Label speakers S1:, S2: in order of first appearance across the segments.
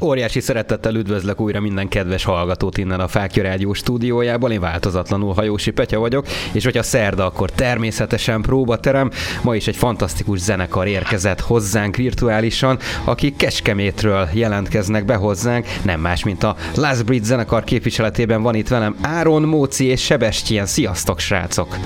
S1: Óriási szeretettel üdvözlök újra minden kedves hallgatót innen a Fákja Rádió stúdiójából. Én változatlanul Hajósi Petya vagyok, és hogyha szerda, akkor természetesen próbaterem. Ma is egy fantasztikus zenekar érkezett hozzánk virtuálisan, akik Kecskemétről jelentkeznek be hozzánk. Nem más, mint a Last Breed zenekar képviseletében van itt velem Áron, Móci és Sebestyén. Sziasztok, srácok!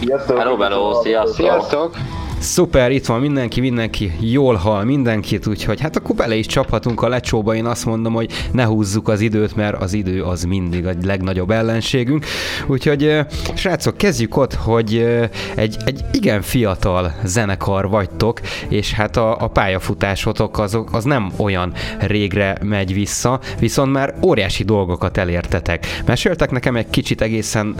S2: Sziasztok!
S3: Hello, hello, sziasztok!
S2: Sziasztok!
S1: Szuper, itt van mindenki, mindenki jól hal mindenkit, úgyhogy hát akkor bele is csaphatunk a lecsóba. Én azt mondom, hogy ne húzzuk az időt, mert az idő az mindig a legnagyobb ellenségünk. Úgyhogy srácok, kezdjük ott, hogy egy, egy igen fiatal zenekar vagytok, és hát a, a pályafutásotok azok, az nem olyan régre megy vissza, viszont már óriási dolgokat elértetek. Meséltek nekem egy kicsit egészen,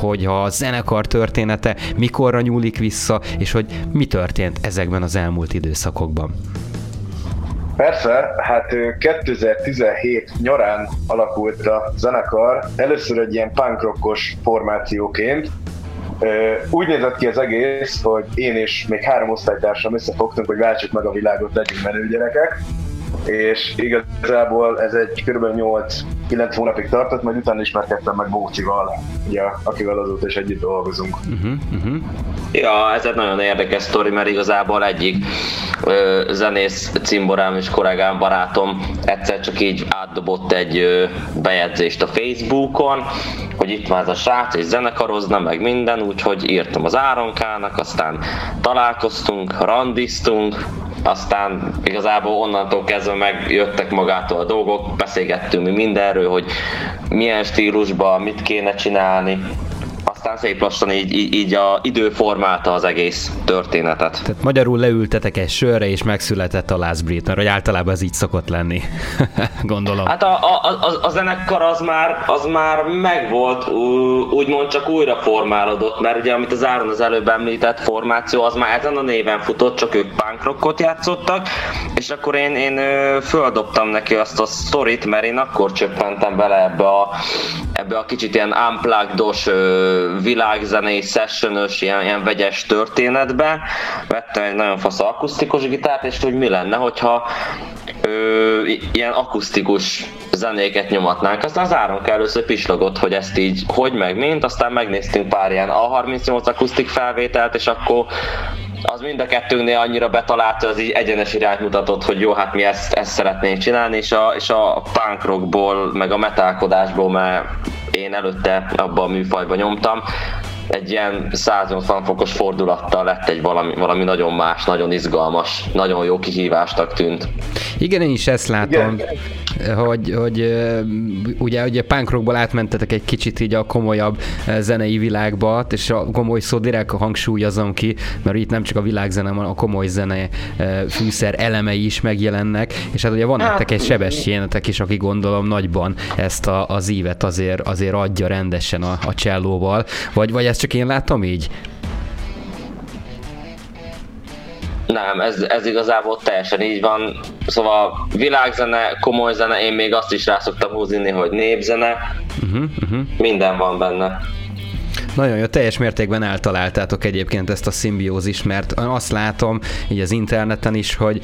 S1: hogy a zenekar története mikorra nyúlik vissza, és hogy mi történt ezekben az elmúlt időszakokban?
S2: Persze, hát 2017 nyarán alakult a zenekar, először egy ilyen punkrockos formációként. Úgy nézett ki az egész, hogy én és még három osztálytársam összefogtunk, hogy váltsuk meg a világot, legyünk menő gyerekek és igazából ez egy kb. 8-9 hónapig tartott, majd utána ismerkedtem meg Bócival, ugye, akivel azóta is együtt dolgozunk. Uh-huh, uh-huh.
S3: Ja, ez egy nagyon érdekes sztori, mert igazából egyik ö, zenész cimborám és kollégám, barátom egyszer csak így átdobott egy ö, bejegyzést a Facebookon, hogy itt már ez a srác és zenekarozna, meg minden, úgyhogy írtam az Áronkának, aztán találkoztunk, randiztunk, aztán igazából onnantól kezdve megjöttek magától a dolgok, beszélgettünk mi mindenről, hogy milyen stílusban, mit kéne csinálni, aztán szép lassan így, így, így a idő formálta az egész történetet.
S1: Tehát magyarul leültetek egy sörre, és megszületett a Last Breed, mert hogy általában ez így szokott lenni, gondolom.
S3: Hát a, a, a, a zenekar az már, az már megvolt, úgymond csak újra formálódott, mert ugye amit az Áron az előbb említett formáció, az már ezen a néven futott, csak ők punk rockot játszottak, és akkor én, én földobtam neki azt a sztorit, mert én akkor csöppentem bele ebbe a, ebbe a kicsit ilyen unplugged-os világzenei, sessionös, ilyen, ilyen vegyes történetbe. Vettem egy nagyon fasz akusztikus gitárt, és hogy mi lenne, hogyha ö, ilyen akusztikus zenéket nyomatnánk. Aztán az Áron először pislogott, hogy ezt így hogy meg mint, aztán megnéztünk pár ilyen A38 akusztik felvételt, és akkor az mind a kettőnknél annyira betalált, az így egyenes irányt mutatott, hogy jó, hát mi ezt, ezt szeretnénk csinálni, és a, és a punk rockból, meg a metálkodásból, mert én előtte abban a műfajban nyomtam, egy ilyen 180 fokos fordulattal lett egy valami, valami nagyon más, nagyon izgalmas, nagyon jó kihívásnak tűnt.
S1: Igen, én is ezt látom, Igen. hogy, hogy ugye, ugye punk rockból átmentetek egy kicsit így a komolyabb zenei világba, és a komoly szó direkt hangsúlyozom ki, mert itt nem csak a világzene, hanem a komoly zene fűszer elemei is megjelennek, és hát ugye van nektek egy sebességénetek is, aki gondolom nagyban ezt a, az ívet azért, azért adja rendesen a, a csellóval, vagy, vagy ezt csak én látom így?
S3: Nem, ez, ez igazából teljesen így van. Szóval világzene, komoly zene, én még azt is rá szoktam húzni, hogy népzene. Uh-huh, uh-huh. Minden van benne.
S1: Nagyon jó, teljes mértékben eltaláltátok egyébként ezt a szimbiózis, mert azt látom így az interneten is, hogy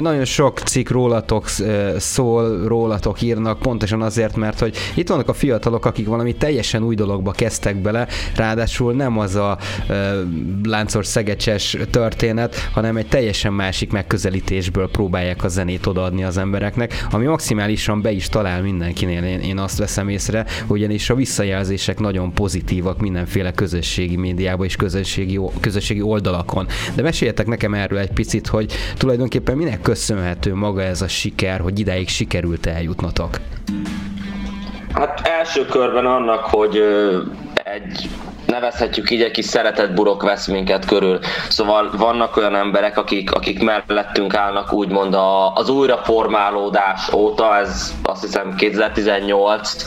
S1: nagyon sok cikk rólatok szól, rólatok írnak, pontosan azért, mert hogy itt vannak a fiatalok, akik valami teljesen új dologba kezdtek bele, ráadásul nem az a láncos szegecses történet, hanem egy teljesen másik megközelítésből próbálják a zenét odaadni az embereknek, ami maximálisan be is talál mindenkinél, én, én azt veszem észre, ugyanis a visszajelzések nagyon pozitívak minden mindenféle közösségi médiában és közösségi, közösségi oldalakon. De meséljetek nekem erről egy picit, hogy tulajdonképpen minek köszönhető maga ez a siker, hogy idáig sikerült eljutnotok?
S3: Hát első körben annak, hogy egy nevezhetjük így, egy kis szeretett burok vesz minket körül. Szóval vannak olyan emberek, akik, akik mellettünk állnak úgymond a, az újraformálódás óta, ez azt hiszem 2018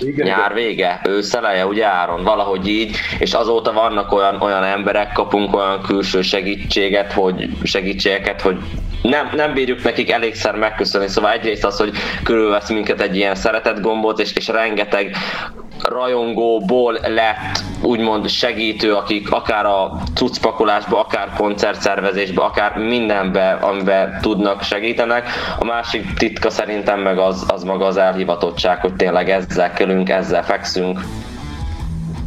S3: igen, nyár vége, őszeleje, ugye Áron, valahogy így, és azóta vannak olyan, olyan emberek, kapunk olyan külső segítséget, hogy segítségeket, hogy nem, nem bírjuk nekik elégszer megköszönni. Szóval egyrészt az, hogy körülvesz minket egy ilyen szeretett gombot, és, és rengeteg rajongóból lett úgymond segítő, akik akár a cuccpakolásba, akár koncertszervezésbe, akár mindenbe, amiben tudnak, segítenek. A másik titka szerintem meg az, az maga az elhivatottság, hogy tényleg ezzel kelünk, ezzel fekszünk.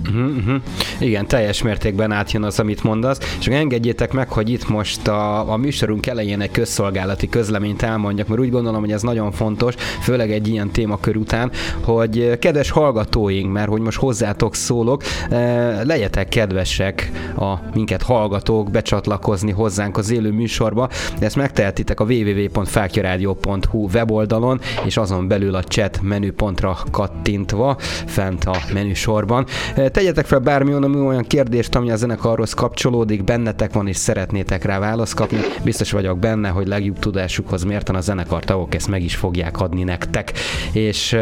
S1: Uh-huh. Igen, teljes mértékben átjön az, amit mondasz, és engedjétek meg, hogy itt most a, a műsorunk elején egy közszolgálati közleményt elmondjak, mert úgy gondolom, hogy ez nagyon fontos, főleg egy ilyen témakör után, hogy kedves hallgatóink, mert hogy most hozzátok szólok, eh, legyetek kedvesek a minket hallgatók becsatlakozni hozzánk az élő műsorba, ezt megtehetitek a www.fákjaradio.hu weboldalon, és azon belül a chat menüpontra kattintva, fent a menüsorban. Tegyetek fel bármi olyan kérdést, ami a zenekarhoz kapcsolódik, bennetek van és szeretnétek rá választ kapni. Biztos vagyok benne, hogy legjobb tudásukhoz mérten a zenekar tagok ezt meg is fogják adni nektek. És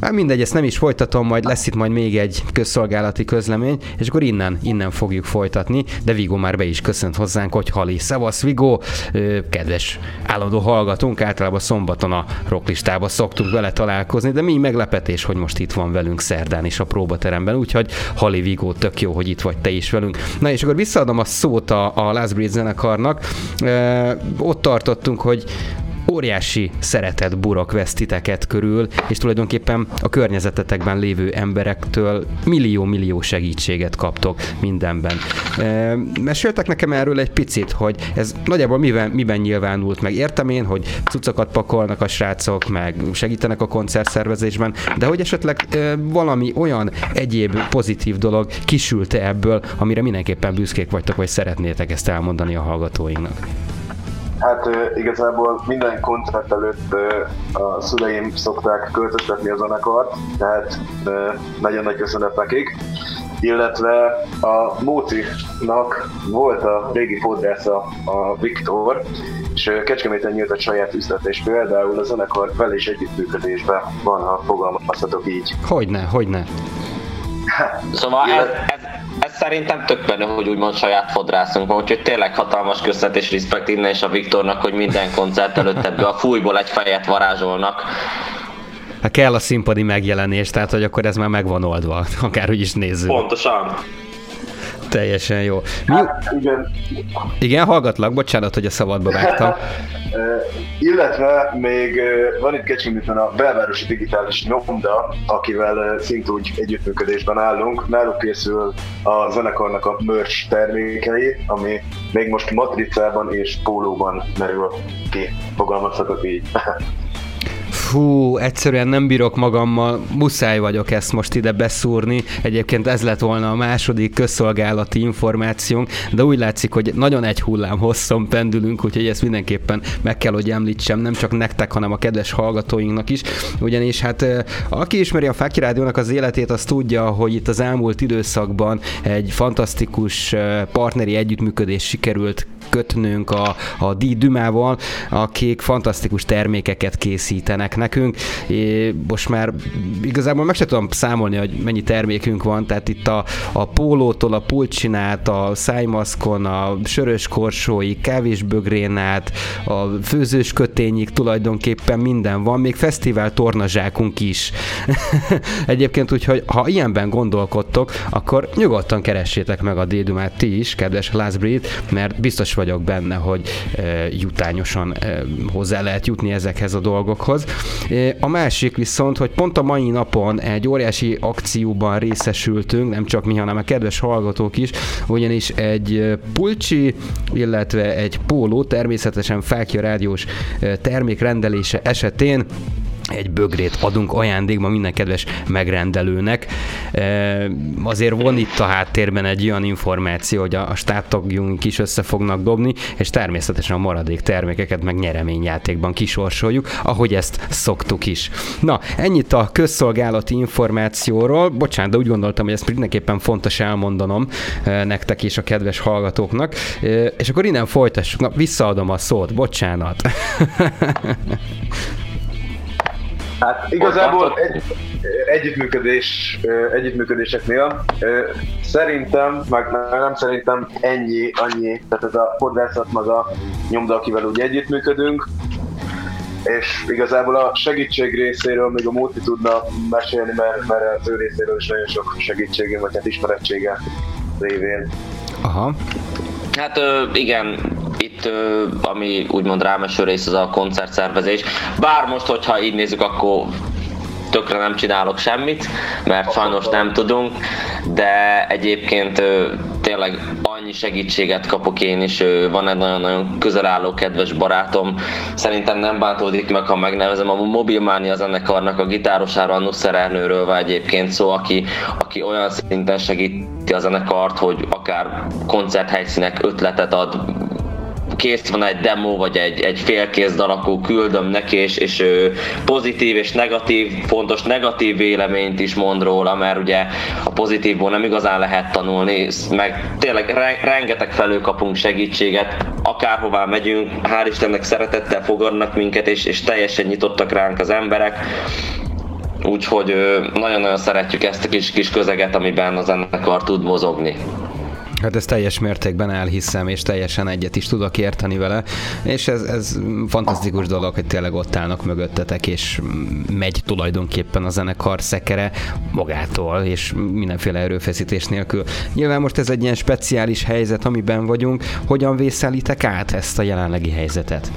S1: Hát mindegy, ezt nem is folytatom, majd lesz itt majd még egy közszolgálati közlemény, és akkor innen, innen fogjuk folytatni, de Vigo már be is köszönt hozzánk, hogy Hali. Szevasz Vigo, kedves állandó hallgatónk, általában szombaton a rocklistába szoktunk vele találkozni, de mi meglepetés, hogy most itt van velünk szerdán is a próbateremben, úgyhogy Hali Vigo, tök jó, hogy itt vagy te is velünk. Na és akkor visszaadom a szót a, a Last Breed zenekarnak. E, ott tartottunk, hogy óriási szeretet burok vesz körül, és tulajdonképpen a környezetetekben lévő emberektől millió-millió segítséget kaptok mindenben. E, meséltek nekem erről egy picit, hogy ez nagyjából miben, miben nyilvánult meg. Értem én, hogy cuccokat pakolnak a srácok, meg segítenek a koncertszervezésben, de hogy esetleg e, valami olyan egyéb pozitív dolog kisült-e ebből, amire mindenképpen büszkék vagytok, vagy szeretnétek ezt elmondani a hallgatóinknak?
S2: Hát igazából minden koncert előtt a szüleim szokták költöztetni a zenekart, tehát nagyon nagy köszönet nekik. Illetve a Mócinak volt a régi fodrásza a Viktor, és Kecskeméten nyílt a saját üzlet, és például a zenekar vele is együttműködésben van, ha fogalmazhatok így.
S1: Hogyne, hogyne.
S3: Szóval ez, ez, szerintem tök benne, hogy úgymond saját fodrászunk van, úgyhogy tényleg hatalmas köszönet és respekt innen is a Viktornak, hogy minden koncert előtt ebből a fújból egy fejet varázsolnak.
S1: Hát kell a színpadi megjelenés, tehát hogy akkor ez már megvan oldva, akárhogy is nézzük.
S3: Pontosan.
S1: Teljesen jó.
S2: Mi... Hát, igen.
S1: Igen, hallgatlak, bocsánat, hogy a szabadba vágtam.
S2: Illetve még van itt Kecskeméten a belvárosi digitális nyomda, akivel szintúgy együttműködésben állunk. Náluk készül a zenekarnak a merch termékei, ami még most matricában és pólóban merül ki, fogalmazhatok így.
S1: Fú, egyszerűen nem bírok magammal, muszáj vagyok ezt most ide beszúrni. Egyébként ez lett volna a második közszolgálati információnk, de úgy látszik, hogy nagyon egy hullám hosszon pendülünk, úgyhogy ezt mindenképpen meg kell, hogy említsem, nem csak nektek, hanem a kedves hallgatóinknak is. Ugyanis hát aki ismeri a Fáki Rádiónak az életét, az tudja, hogy itt az elmúlt időszakban egy fantasztikus partneri együttműködés sikerült kötnünk a, a D Dümával, akik fantasztikus termékeket készítenek nekünk. É, most már igazából meg sem tudom számolni, hogy mennyi termékünk van, tehát itt a, a pólótól a pulcsinát, a szájmaszkon, a sörös korsóig, kávésbögrén át, a főzős kötényig tulajdonképpen minden van, még fesztivál tornazsákunk is. Egyébként úgyhogy ha ilyenben gondolkodtok, akkor nyugodtan keressétek meg a Dédumát ti is, kedves Last mert biztos vagyok benne, hogy e, jutányosan e, hozzá lehet jutni ezekhez a dolgokhoz. E, a másik viszont, hogy pont a mai napon egy óriási akcióban részesültünk, nem csak mi, hanem a kedves hallgatók is, ugyanis egy pulcsi, illetve egy póló, természetesen Fákja rádiós termékrendelése esetén egy bögrét adunk ajándékba minden kedves megrendelőnek. E, azért van itt a háttérben egy olyan információ, hogy a, státtagjunk is össze fognak dobni, és természetesen a maradék termékeket meg nyereményjátékban kisorsoljuk, ahogy ezt szoktuk is. Na, ennyit a közszolgálati információról. Bocsánat, de úgy gondoltam, hogy ezt mindenképpen fontos elmondanom e, nektek és a kedves hallgatóknak. E, és akkor innen folytassuk. Na, visszaadom a szót. Bocsánat.
S2: Hát igazából egy, együttműködés, együttműködéseknél szerintem, meg nem szerintem ennyi, annyi, tehát ez a fodrászat maga nyomda, akivel úgy együttműködünk, és igazából a segítség részéről még a Móti tudna mesélni, mert, mert az ő részéről is nagyon sok segítségem, vagy hát ismerettsége révén.
S1: Aha.
S3: Hát igen, itt ami úgymond rámeső rész az a koncertszervezés. Bár most, hogyha így nézzük, akkor tökre nem csinálok semmit, mert sajnos nem tudunk, de egyébként tényleg annyi segítséget kapok én is, van egy nagyon-nagyon közel álló kedves barátom, szerintem nem bántódik meg, ha megnevezem, a Mobilmánia zenekarnak a gitárosára, a Nusser Ernőről egyébként szó, aki, aki olyan szinten segíti a zenekart, hogy akár koncerthelyszínek ötletet ad, kész van egy demo, vagy egy, egy félkész dal, akkor küldöm neki, és, és pozitív és negatív, fontos negatív véleményt is mond róla, mert ugye a pozitívból nem igazán lehet tanulni, meg tényleg rengeteg felől kapunk segítséget, akárhová megyünk, hál' Istennek szeretettel fogadnak minket, és, és teljesen nyitottak ránk az emberek. Úgyhogy nagyon-nagyon szeretjük ezt a kis, kis közeget, amiben az zenekar tud mozogni.
S1: Hát ez teljes mértékben elhiszem, és teljesen egyet is tudok érteni vele, és ez, ez fantasztikus dolog, hogy tényleg ott állnak mögöttetek, és megy tulajdonképpen a zenekar szekere magától, és mindenféle erőfeszítés nélkül. Nyilván most ez egy ilyen speciális helyzet, amiben vagyunk. Hogyan vészelitek át ezt a jelenlegi helyzetet?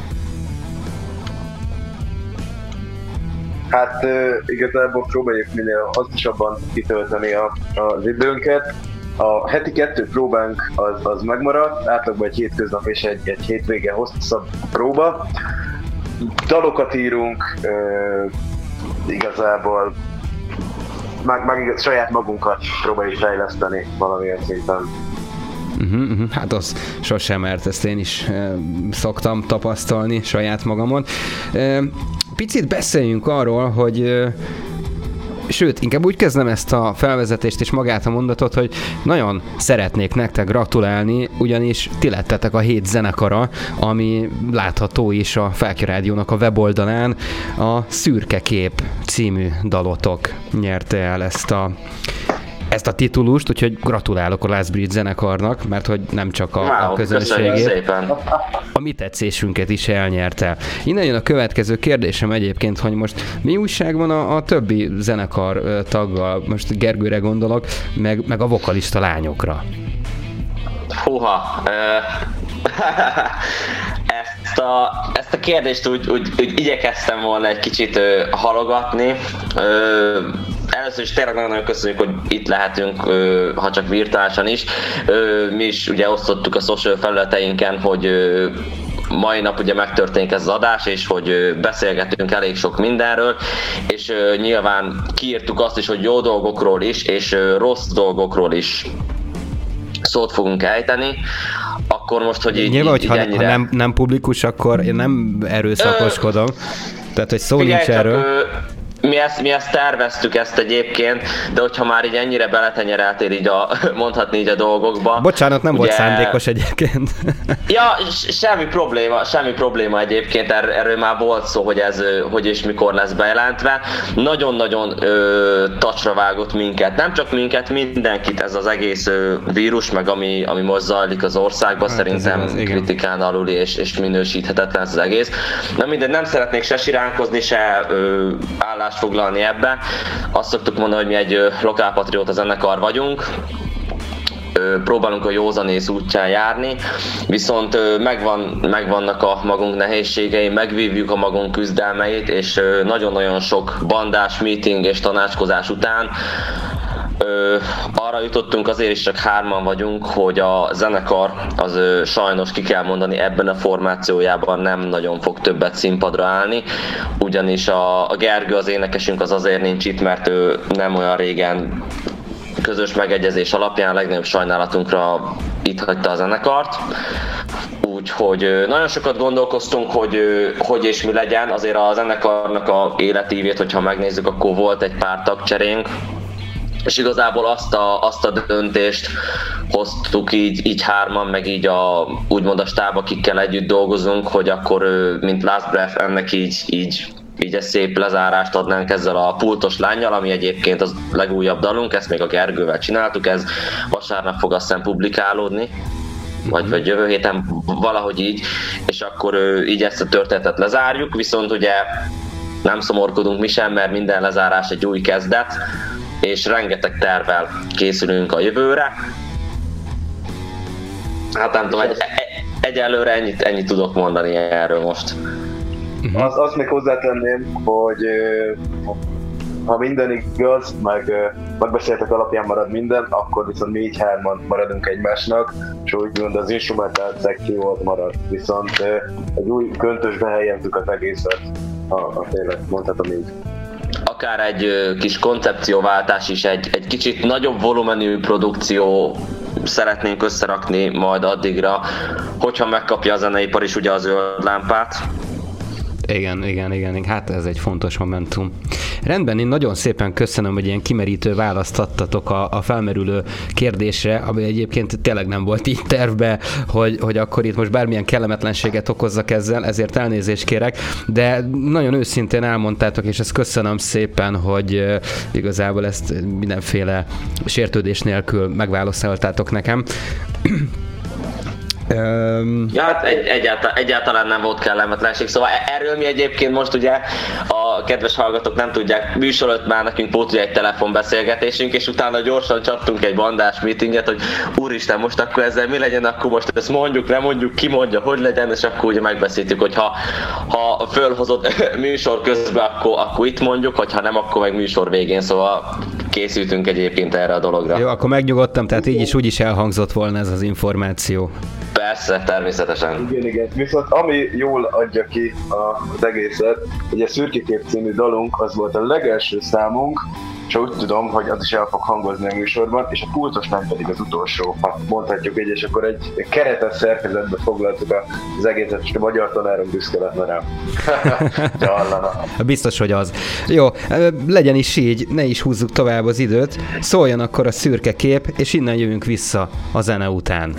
S2: Hát igazából próbáljuk minél hasznosabban kitölteni a, az időnket a heti kettő próbánk az, az megmaradt, átlagban egy hétköznap és egy, egy hétvége hosszabb próba. Dalokat írunk, ö, igazából meg, meg saját magunkat próbáljuk fejleszteni valamilyen szinten.
S1: Uh-huh, uh-huh. Hát az sosem, mert ezt én is e, szoktam tapasztalni saját magamon. Picit beszéljünk arról, hogy sőt, inkább úgy kezdem ezt a felvezetést és magát a mondatot, hogy nagyon szeretnék nektek gratulálni, ugyanis ti lettetek a hét zenekara, ami látható is a Felki Rádiónak a weboldalán. A Szürke Kép című dalotok nyerte el ezt a ezt a titulust, úgyhogy gratulálok a Last Bridge zenekarnak, mert hogy nem csak a, wow, a közönségét, a mi tetszésünket is elnyerte. Innen jön a következő kérdésem egyébként, hogy most mi újság van a, a többi zenekar taggal, most Gergőre gondolok, meg, meg a vokalista lányokra.
S3: Húha, ezt a, ezt a kérdést úgy, úgy, úgy igyekeztem volna egy kicsit ö, halogatni. Ö, először is tényleg nagyon-nagyon köszönjük, hogy itt lehetünk, ha csak virtuálisan is. Mi is ugye osztottuk a social felületeinken, hogy mai nap ugye megtörténik ez az adás, és hogy beszélgetünk elég sok mindenről, és nyilván kiírtuk azt is, hogy jó dolgokról is, és rossz dolgokról is szót fogunk ejteni, akkor most, hogy így,
S1: Nyilván,
S3: így,
S1: hogy
S3: így
S1: ha, ennyire... ha nem, nem publikus, akkor én nem erőszakoskodom. Ö... Tehát, hogy szó Figyelj, nincs erről. Ö,
S3: mi ezt, mi ezt terveztük ezt egyébként, de hogyha már így ennyire beletenyereltél így a, mondhatni így a dolgokba.
S1: Bocsánat, nem ugye, volt szándékos egyébként.
S3: ja, semmi probléma, semmi probléma egyébként, er, erről már volt szó, hogy ez hogy és mikor lesz bejelentve. Nagyon-nagyon tacsra vágott minket, nem csak minket, mindenkit ez az egész ö, vírus, meg ami, ami most zajlik az országban, hát szerintem az, kritikán aluli és, és minősíthetetlen ez az egész. Na mindegy, nem szeretnék se siránkozni, se ö, állás állást foglalni ebbe. Azt szoktuk mondani, hogy mi egy lokálpatrióta zenekar vagyunk, próbálunk a józanész útján járni, viszont megvan, megvannak a magunk nehézségei, megvívjuk a magunk küzdelmeit, és nagyon-nagyon sok bandás, meeting és tanácskozás után Arra jutottunk, azért is csak hárman vagyunk, hogy a zenekar az ö, sajnos ki kell mondani ebben a formációjában nem nagyon fog többet színpadra állni, ugyanis a, a Gergő az énekesünk az azért nincs itt, mert ő nem olyan régen közös megegyezés alapján legnagyobb sajnálatunkra itt hagyta a zenekart. Úgyhogy nagyon sokat gondolkoztunk, hogy hogy és mi legyen. Azért a zenekarnak a életívét, hogyha megnézzük, akkor volt egy pár tagcserénk, és igazából azt a, azt a döntést hoztuk így, így hárman, meg így a, úgymond a stáb, akikkel együtt dolgozunk, hogy akkor mint Last Breath ennek így, így így egy szép lezárást adnánk ezzel a pultos lányjal, ami egyébként az legújabb dalunk, ezt még a Gergővel csináltuk, ez vasárnap fog azt hiszem publikálódni, vagy, vagy jövő héten valahogy így, és akkor így ezt a történetet lezárjuk, viszont ugye nem szomorkodunk mi sem, mert minden lezárás egy új kezdet, és rengeteg tervel készülünk a jövőre. Hát nem tudom, egy, egyelőre ennyit, ennyit tudok mondani erről most.
S2: Uh-huh. Az, azt még hozzátenném, hogy ha minden igaz, meg megbeszéltek alapján marad minden, akkor viszont mi így hárman maradunk egymásnak, és úgy mond az instrumentált szekció ott marad. Viszont egy új köntösbe helyeztük az egészet, ha, ha tényleg mondhatom így
S3: akár egy kis koncepcióváltás is, egy, egy kicsit nagyobb volumenű produkció szeretnénk összerakni majd addigra, hogyha megkapja a zeneipar is ugye a zöld lámpát.
S4: Igen, igen, igen, hát ez egy fontos momentum. Rendben, én nagyon szépen köszönöm, hogy ilyen kimerítő választ adtatok a, a felmerülő kérdésre, ami egyébként tényleg nem volt így tervbe, hogy, hogy akkor itt most bármilyen kellemetlenséget okozzak ezzel, ezért elnézést kérek, de nagyon őszintén elmondtátok, és ezt köszönöm szépen, hogy igazából ezt mindenféle sértődés nélkül megválaszoltátok nekem.
S3: Um, ja, hát egy, egyáltalán, egyáltalán nem volt kellemetlenség, szóval e- erről mi egyébként most ugye a kedves hallgatók nem tudják, műsor előtt már nekünk volt ugye egy telefonbeszélgetésünk, és utána gyorsan csaptunk egy bandás meetinget, hogy úristen, most akkor ezzel mi legyen, akkor most ezt mondjuk, nem mondjuk, ki mondja, hogy legyen, és akkor ugye megbeszéltük, hogy ha, ha fölhozott műsor közben, akkor, akkor itt mondjuk, hogy ha nem, akkor meg műsor végén, szóval készültünk egyébként erre a dologra.
S4: Jó, akkor megnyugodtam, tehát így is úgy is elhangzott volna ez az információ.
S3: Persze, természetesen.
S2: Igen, igen. Viszont ami jól adja ki az egészet, ugye Szürkikép című dalunk, az volt a legelső számunk, és úgy tudom, hogy az is el fog hangozni a műsorban, és a pultos nem pedig az utolsó, ha mondhatjuk így, és akkor egy keretes szerkezetbe foglaltuk az egészet, és a magyar tanárom büszke lenne rám.
S4: Biztos, hogy az. Jó, legyen is így, ne is húzzuk tovább az időt, szóljon akkor a szürke kép, és innen jövünk vissza a zene után.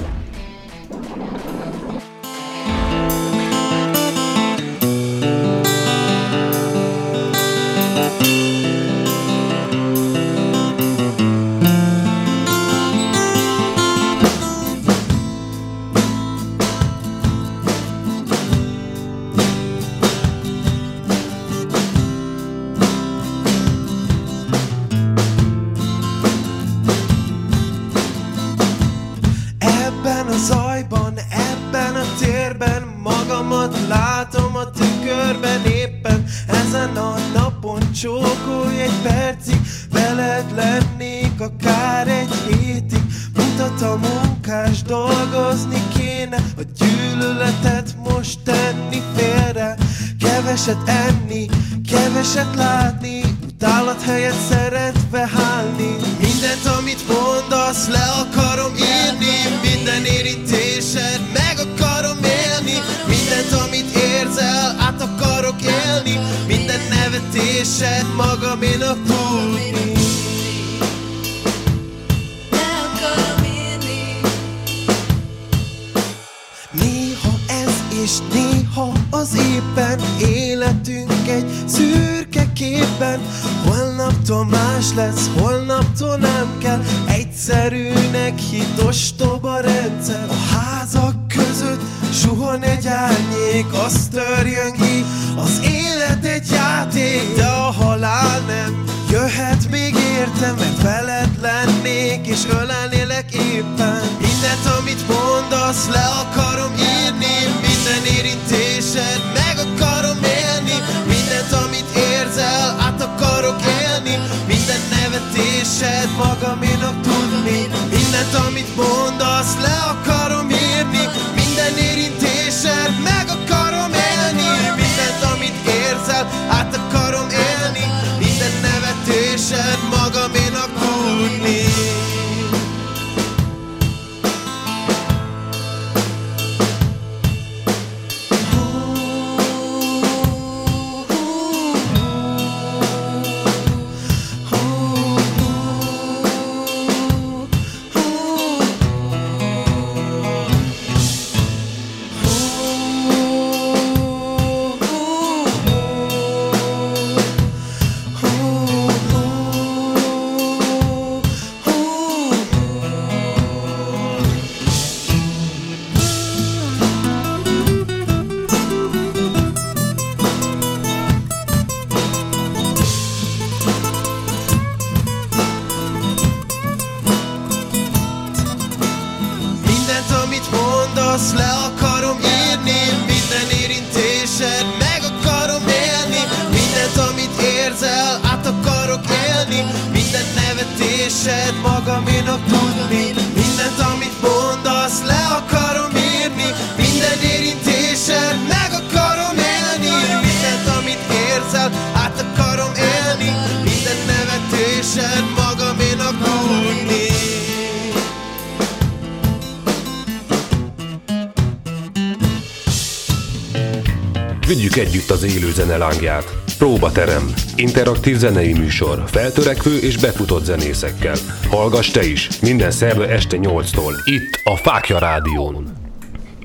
S5: Együtt az élő zene lángját. Próbaterem. Interaktív zenei műsor. Feltörekvő és befutott zenészekkel. Hallgass te is. Minden szerve este 8-tól. Itt a Fákja Rádión.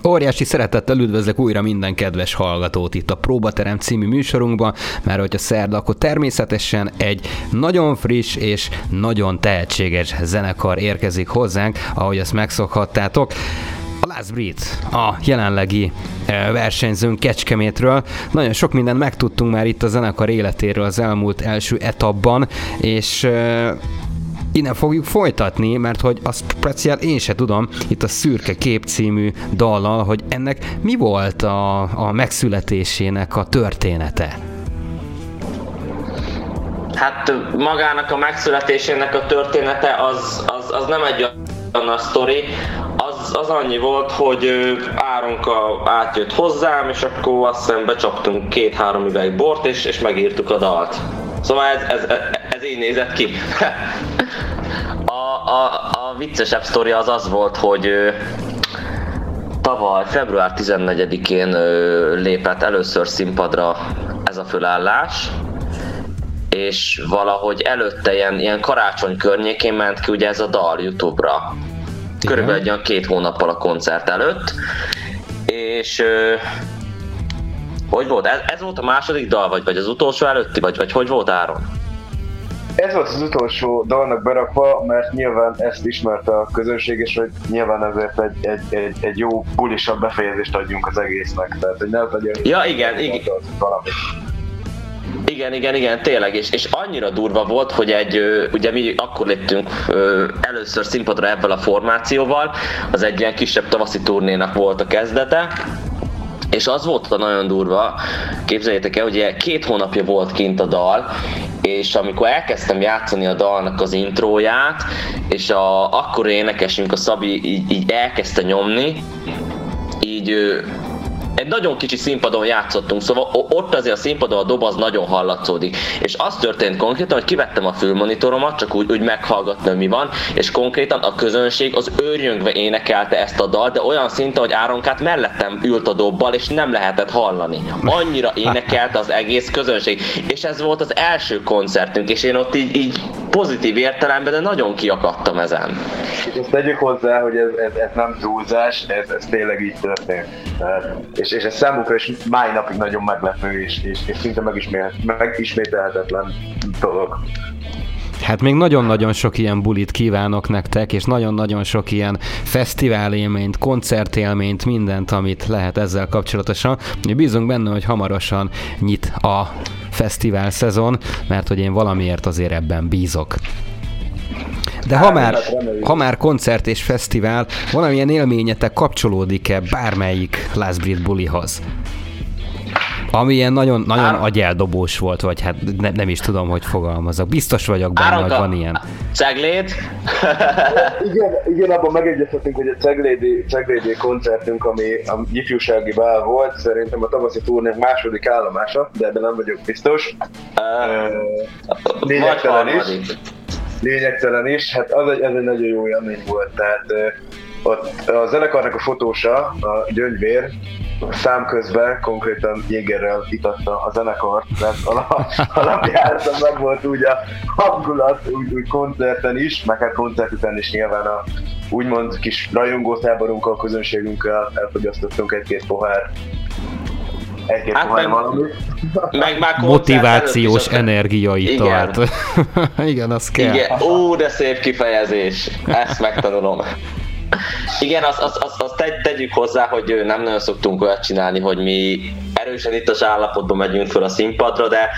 S1: Óriási szeretettel üdvözlök újra minden kedves hallgatót itt a Próbaterem című műsorunkban, mert hogyha szerda, akkor természetesen egy nagyon friss és nagyon tehetséges zenekar érkezik hozzánk, ahogy ezt megszokhattátok. A Last Breed, a jelenlegi eh, versenyzőnk Kecskemétről. Nagyon sok mindent megtudtunk már itt a zenekar életéről az elmúlt első etapban, és eh, innen fogjuk folytatni, mert hogy azt speciál én se tudom, itt a Szürke Kép című dallal, hogy ennek mi volt a, a megszületésének a története.
S3: Hát magának a megszületésének a története az, az, az nem egy olyan a sztori, az, az annyi volt, hogy Áronka átjött hozzám, és akkor azt hiszem becsaptunk két-három üveg bort, és, és megírtuk a dalt. Szóval ez, ez, ez, így nézett ki. a, a, a viccesebb sztori az az volt, hogy tavaly február 14-én ö, lépett először színpadra ez a fölállás, és valahogy előtte ilyen, ilyen karácsony környékén ment ki ugye ez a dal Youtube-ra. Körülbelül egy olyan két hónappal a koncert előtt. És hogy volt? Ez, ez volt a második dal, vagy, vagy az utolsó előtti, vagy, vagy hogy volt Áron?
S2: Ez volt az utolsó dalnak berakva, mert nyilván ezt ismerte a közönség, és hogy nyilván ezért egy, egy, egy, egy jó bulisabb befejezést adjunk az egésznek. Tehát, hogy ne legyen...
S3: Ja, igen, igen.
S2: Valami.
S3: Igen, igen, igen, tényleg, és, és annyira durva volt, hogy egy, ugye mi akkor léptünk először színpadra ebben a formációval, az egy ilyen kisebb tavaszi turnénak volt a kezdete, és az volt a nagyon durva, képzeljétek el, hogy két hónapja volt kint a dal, és amikor elkezdtem játszani a dalnak az intróját, és a akkor énekesünk, a Szabi így, így elkezdte nyomni, így egy nagyon kicsi színpadon játszottunk, szóval ott azért a színpadon a dob az nagyon hallatszódik. És az történt konkrétan, hogy kivettem a fülmonitoromat, csak úgy, úgy meghallgatni, mi van, és konkrétan a közönség az őrjöngve énekelte ezt a dalt, de olyan szinten, hogy Áronkát mellettem ült a dobbal, és nem lehetett hallani. Annyira énekelte az egész közönség. És ez volt az első koncertünk, és én ott így, így pozitív értelemben, de nagyon kiakadtam ezen.
S2: És tegyük hozzá, hogy ez, ez, ez nem túlzás, ez, ez tényleg így történt. Tehát, és, és ez számunkra is máj napig nagyon meglepő, és, és, és szinte megismétel, megismételhetetlen dolog.
S1: Hát még nagyon-nagyon sok ilyen bulit kívánok nektek, és nagyon-nagyon sok ilyen fesztivál élményt, koncertélményt, mindent, amit lehet ezzel kapcsolatosan. Bízunk benne, hogy hamarosan nyit a fesztivál szezon, mert hogy én valamiért azért ebben bízok. De ha már, ha már koncert és fesztivál, valamilyen élményetek kapcsolódik-e bármelyik Last Breed bulihoz? Ami ilyen nagyon, nagyon
S3: Áron-
S1: agyeldobós volt, vagy hát ne, nem is tudom, hogy fogalmazok. Biztos vagyok benne, hogy van ilyen.
S3: Ceglét?
S2: Igen, igen, abban megegyezhetünk, hogy a Ceglédi, Ceglédi koncertünk, ami a ifjúsági bál volt, szerintem a tavaszi turné második állomása, de ebben nem vagyok biztos.
S3: Vagy
S2: Lényegtelen is. Lényegtelen is, hát az egy, ez egy nagyon jó élmény volt, tehát ott a zenekarnak a fotósa, a Gyöngyvér, számközben konkrétan Jégerrel itatta a zenekart, mert alap, alapjártan meg volt úgy a hangulat, úgy, úgy koncerten is, meg hát koncert után is nyilván a úgymond kis rajongótáborunkkal, közönségünkkel elfogyasztottunk egy-két pohár egy-két
S3: Hát meg-
S2: valami.
S3: Meg már
S1: Motivációs energiaitalt. Igen. Igen, az kell.
S3: Igen, ó, de szép kifejezés. Ezt megtanulom. Igen, azt az, az, az tegy, tegyük hozzá, hogy nem nagyon szoktunk olyat csinálni, hogy mi erősen ittas állapotban megyünk fel a színpadra, de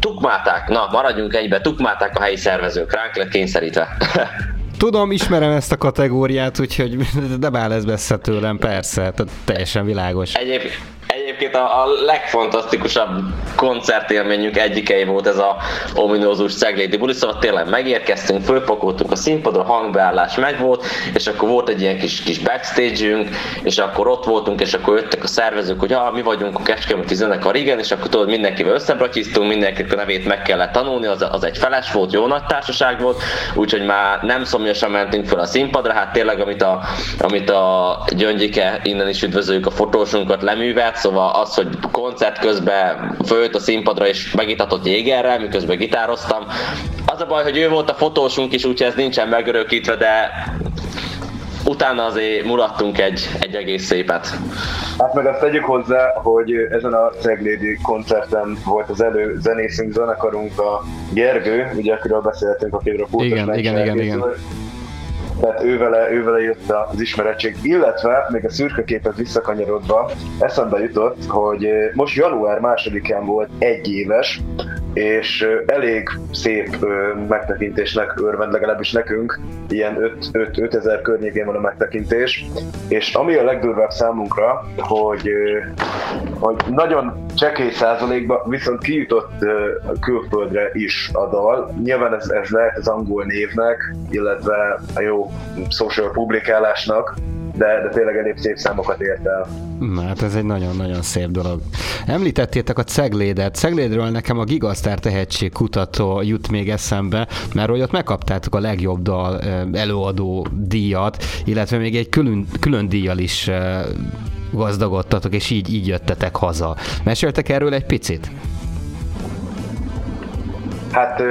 S3: tukmálták, na maradjunk egybe, tukmálták a helyi szervezők, ránk lett kényszerítve.
S1: Tudom, ismerem ezt a kategóriát, úgyhogy nem áll ez messze tőlem, persze, tehát teljesen világos.
S3: Egyéb, egyébként a, a legfantasztikusabb koncertélményünk egyikei volt ez a ominózus Ceglédi buli, szóval tényleg megérkeztünk, fölpakoltuk a színpadra, hangbeállás megvolt, és akkor volt egy ilyen kis, kis backstage-ünk, és akkor ott voltunk, és akkor jöttek a szervezők, hogy ah, mi vagyunk a Kecskeméti zenekar, igen, és akkor tudod, mindenkivel összebratyiztunk, mindenkinek a nevét meg kellett tanulni, az, az egy feles volt, jó nagy társaság volt, úgyhogy már nem szomjasan mentünk fel a színpadra, hát tényleg, amit a, amit a Gyöngyike, innen is üdvözöljük a fotósunkat leművelt, szóval az, hogy koncert közben följött a színpadra és megitatott jégerrel, miközben gitároztam. Az a baj, hogy ő volt a fotósunk is, úgyhogy ez nincsen megörökítve, de utána azért mulattunk egy, egy egész szépet.
S2: Hát meg azt tegyük hozzá, hogy ezen a Ceglédi koncerten volt az elő zenészünk, zenekarunk a Gergő, ugye akiről beszéltünk, akiről a
S1: igen, igen, igen, igen
S2: tehát ővele, ővele jött az ismerettség, illetve még a szürke képet visszakanyarodva eszembe jutott, hogy most január másodikán volt egy éves, és elég szép megtekintésnek örvend, legalábbis nekünk, ilyen 5 ezer környékén van a megtekintés, és ami a legdurvább számunkra, hogy, hogy nagyon csekély százalékban viszont kijutott külföldre is a dal. Nyilván ez, ez lehet az angol névnek, illetve a jó social publikálásnak, de, de tényleg elég szép számokat ért el.
S1: Na, hát ez egy nagyon-nagyon szép dolog. Említettétek a Ceglédet. Ceglédről nekem a Gigasztár kutató jut még eszembe, mert hogy ott megkaptátok a legjobb dal előadó díjat, illetve még egy külön, külön díjjal is gazdagodtatok, és így, így jöttetek haza. Meséltek erről egy picit?
S2: Hát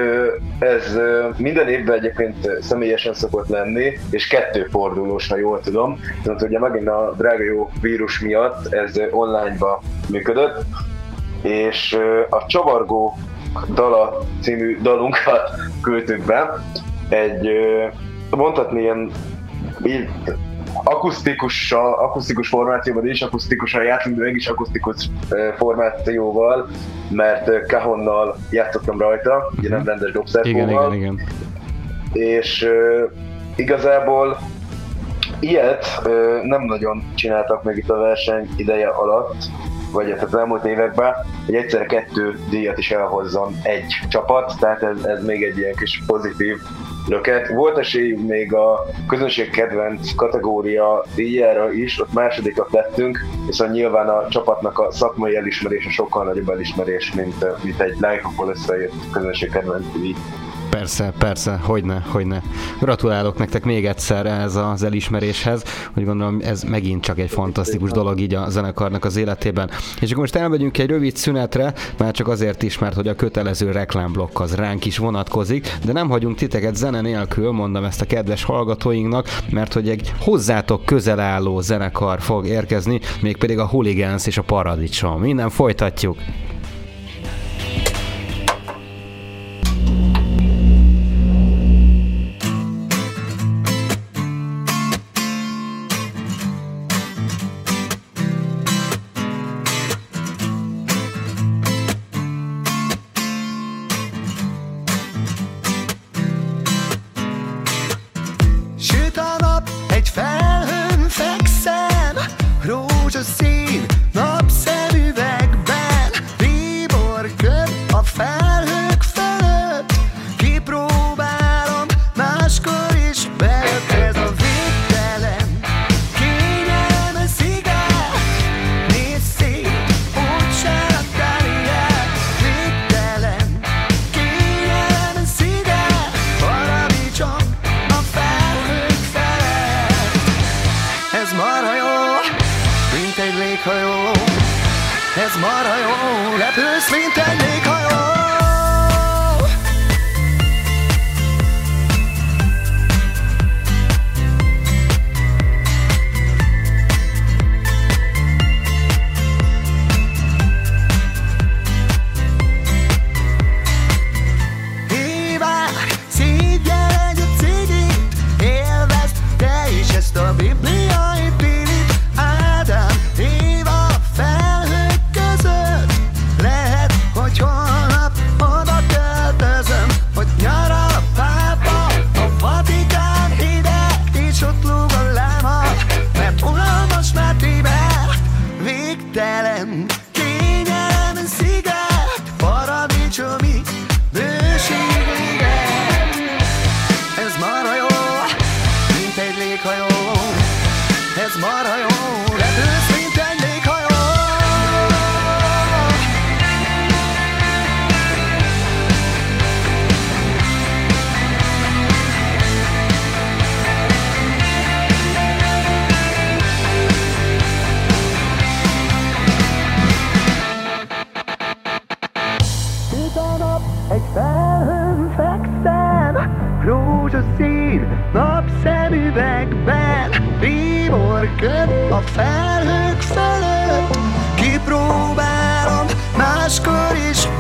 S2: ez minden évben egyébként személyesen szokott lenni, és kettő fordulós, ha jól tudom. Tehát ugye megint a drága jó vírus miatt ez online-ba működött, és a Csavargó dala című dalunkat küldtük be. Egy mondhatni ilyen akusztikus, akusztikus formációban is akusztikusan játszunk, de mégis akusztikus formációval, mert Kahonnal játszottam rajta, ugye nem mhm. rendes dobszerkóval.
S1: Igen, igen, igen.
S2: És uh, igazából ilyet uh, nem nagyon csináltak meg itt a verseny ideje alatt, vagy hát az elmúlt években, hogy egyszerre kettő díjat is elhozzon egy csapat, tehát ez, ez még egy ilyen kis pozitív löket. Volt esély még a közönség kedvenc kategória díjára is, ott másodikak lettünk, viszont nyilván a csapatnak a szakmai elismerése sokkal nagyobb elismerés, mint, mint egy Likeoból összejött közönség kedvenc díj.
S1: Persze, persze, hogyne, hogyne. Gratulálok nektek még egyszer ez az elismeréshez, hogy gondolom ez megint csak egy fantasztikus dolog így a zenekarnak az életében. És akkor most elmegyünk egy rövid szünetre, már csak azért is, mert hogy a kötelező reklámblokk az ránk is vonatkozik, de nem hagyunk titeket zene nélkül, mondom ezt a kedves hallgatóinknak, mert hogy egy hozzátok közel álló zenekar fog érkezni, mégpedig a Hooligans és a Paradicsom. Minden folytatjuk!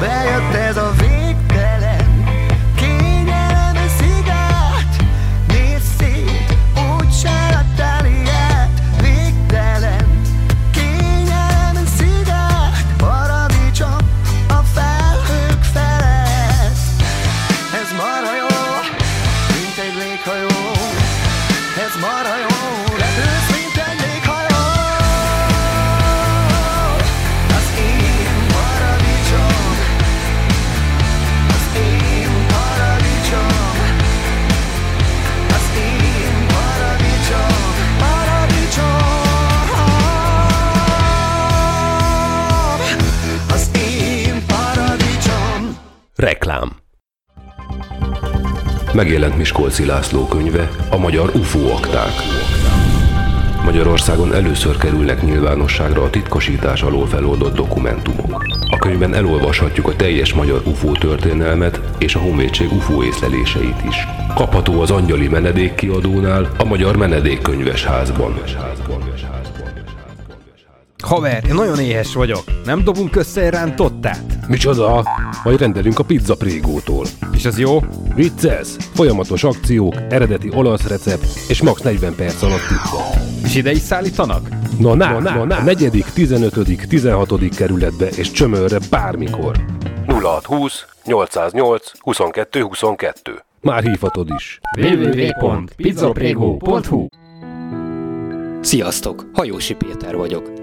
S6: Máskor is
S5: Megjelent Miskolci László könyve, a magyar UFO akták. Magyarországon először kerülnek nyilvánosságra a titkosítás alól feloldott dokumentumok. A könyvben elolvashatjuk a teljes magyar UFO történelmet és a honvédség UFO észleléseit is. Kapható az Angyali Menedék kiadónál, a Magyar Menedékkönyves házban.
S1: Haver, én nagyon éhes vagyok. Nem dobunk össze egy rántottát?
S5: Micsoda? Majd rendelünk a pizza prégótól.
S1: És az jó?
S5: Vicces! Folyamatos akciók, eredeti olasz recept és max 40 perc alatt pizza.
S1: És ide is szállítanak?
S5: Na, na, na, na, a negyedik, 15., 16. kerületbe és csömörre bármikor. 0620 808 22 22. Már hívhatod is.
S1: www.pizzaprego.hu
S7: Sziasztok! Hajósi Péter vagyok.